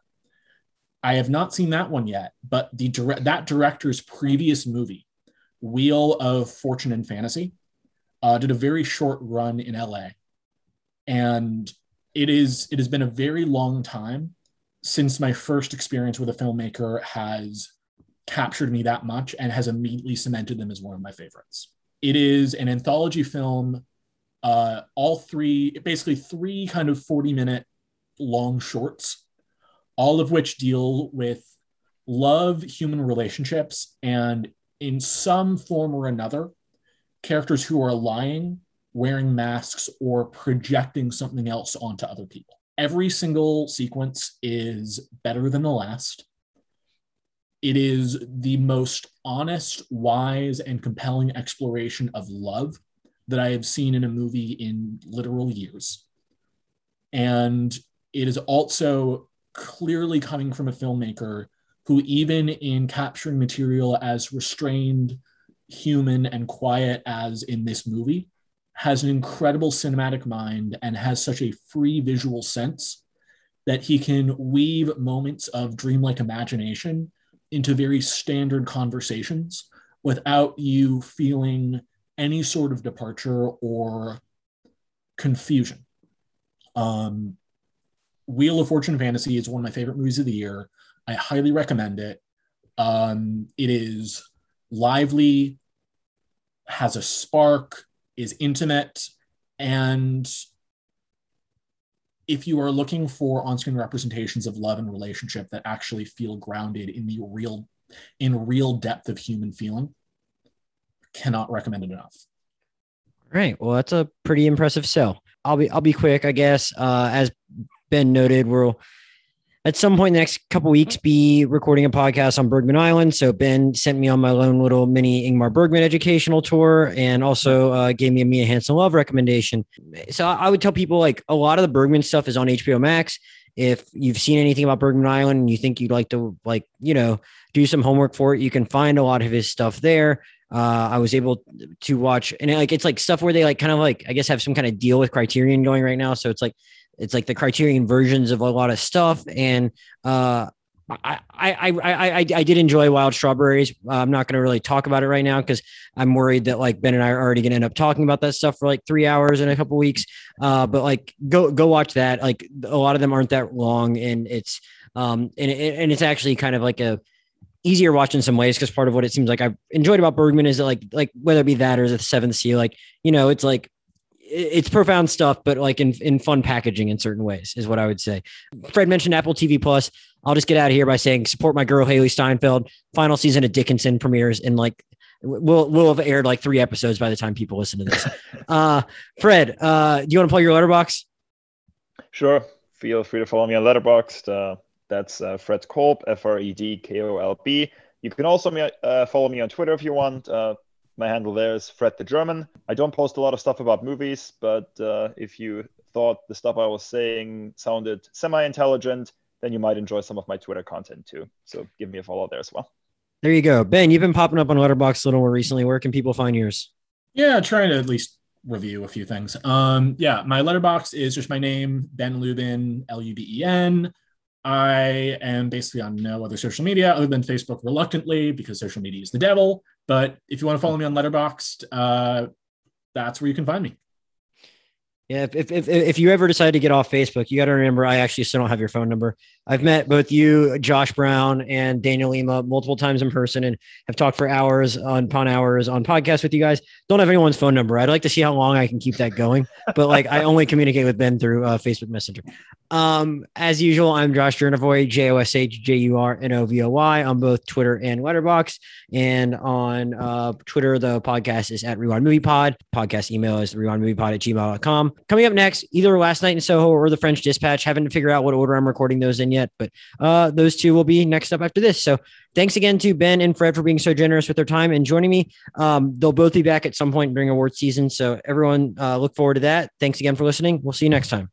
I have not seen that one yet, but the dire- that director's previous movie, Wheel of Fortune and Fantasy, uh, did a very short run in LA and it is it has been a very long time since my first experience with a filmmaker has captured me that much and has immediately cemented them as one of my favorites. It is an anthology film, uh, all three, basically three kind of 40 minute long shorts, all of which deal with love, human relationships, and in some form or another, characters who are lying wearing masks or projecting something else onto other people. Every single sequence is better than the last. It is the most honest, wise, and compelling exploration of love that I have seen in a movie in literal years. And it is also clearly coming from a filmmaker who, even in capturing material as restrained, human, and quiet as in this movie, has an incredible cinematic mind and has such a free visual sense that he can weave moments of dreamlike imagination into very standard conversations without you feeling any sort of departure or confusion. Um, Wheel of Fortune Fantasy is one of my favorite movies of the year. I highly recommend it. Um, it is lively, has a spark, is intimate, and if you are looking for on-screen representations of love and relationship that actually feel grounded in the real in real depth of human feeling cannot recommend it enough. Right. Well that's a pretty impressive sell. I'll be i'll be quick i guess. Uh, as ben noted we'll at some point in the next couple weeks be recording a podcast on Bergman Island. So Ben sent me on my own little mini Ingmar Bergman educational tour and also uh, gave me a Mia Hansen-Løve recommendation. So I would tell people like a lot of the Bergman stuff is on HBO Max. If you've seen anything about Bergman Island and you think you'd like to like, you know, do some homework for it, you can find a lot of his stuff there. Uh, I was able to watch and like it's like stuff where they like kind of like I guess have some kind of deal with Criterion going right now. So it's like it's like the Criterion versions of a lot of stuff. And uh, I, I, I, I, I did enjoy Wild Strawberries. Uh, I'm not going to really talk about it right now because I'm worried that like Ben and I are already going to end up talking about that stuff for like three hours in a couple weeks. Uh, but like go go watch that. Like a lot of them aren't that long, and it's um and and it's actually kind of like a easier watch in some ways because part of what it seems like I've enjoyed about Bergman is that like like whether it be that or the Seventh Seal, like you know it's like it's profound stuff, but like in, in fun packaging in certain ways is what I would say. Fred mentioned Apple TV Plus. I'll just get out of here by saying support my girl Hailee Steinfeld. Final season of Dickinson premieres in like we'll we'll have aired like three episodes by the time people listen to this. (laughs) uh, Fred, uh, do you want to plug your Letterboxd? Sure. Feel free to follow me on Letterboxd. Uh, that's uh, Fred Kolb, F R E D K O L B. You can also me, uh, follow me on Twitter if you want. My handle there is Fred the German. I don't post a lot of stuff about movies, but uh, if you thought the stuff I was saying sounded semi intelligent, then you might enjoy some of my Twitter content too. So give me a follow there as well. There you go. Ben, you've been popping up on Letterboxd a little more recently. Where can people find yours? Yeah, trying to at least review a few things. Um, yeah, my Letterboxd is just my name, Ben Luben, L U B E N. I am basically on no other social media other than Facebook reluctantly because social media is the devil. But if you want to follow me on Letterboxd, uh, that's where you can find me. Yeah, if, if, if you ever decide to get off Facebook, you got to remember I actually still don't have your phone number. I've met both you, Josh Brown, and Daniel Lima multiple times in person and have talked for hours on upon hours on podcasts with you guys. Don't have anyone's phone number. I'd like to see how long I can keep that going, but like I only communicate with Ben through uh, Facebook Messenger. Um, as usual, I'm Josh Jurnovoy, J O S H J U R N O V O Y on both Twitter and Letterboxd. And on uh, Twitter, the podcast is at Rewind Movie Pod. Podcast email is rewindmoviepod at gmail.com. Coming up next, either Last Night in Soho or The French Dispatch. Haven't to figure out what order I'm recording those in yet, but uh, those two will be next up after this. So thanks again to Ben and Fred for being so generous with their time and joining me. Um, they'll both be back at some point during award season. So everyone uh, look forward to that. Thanks again for listening. We'll see you next time.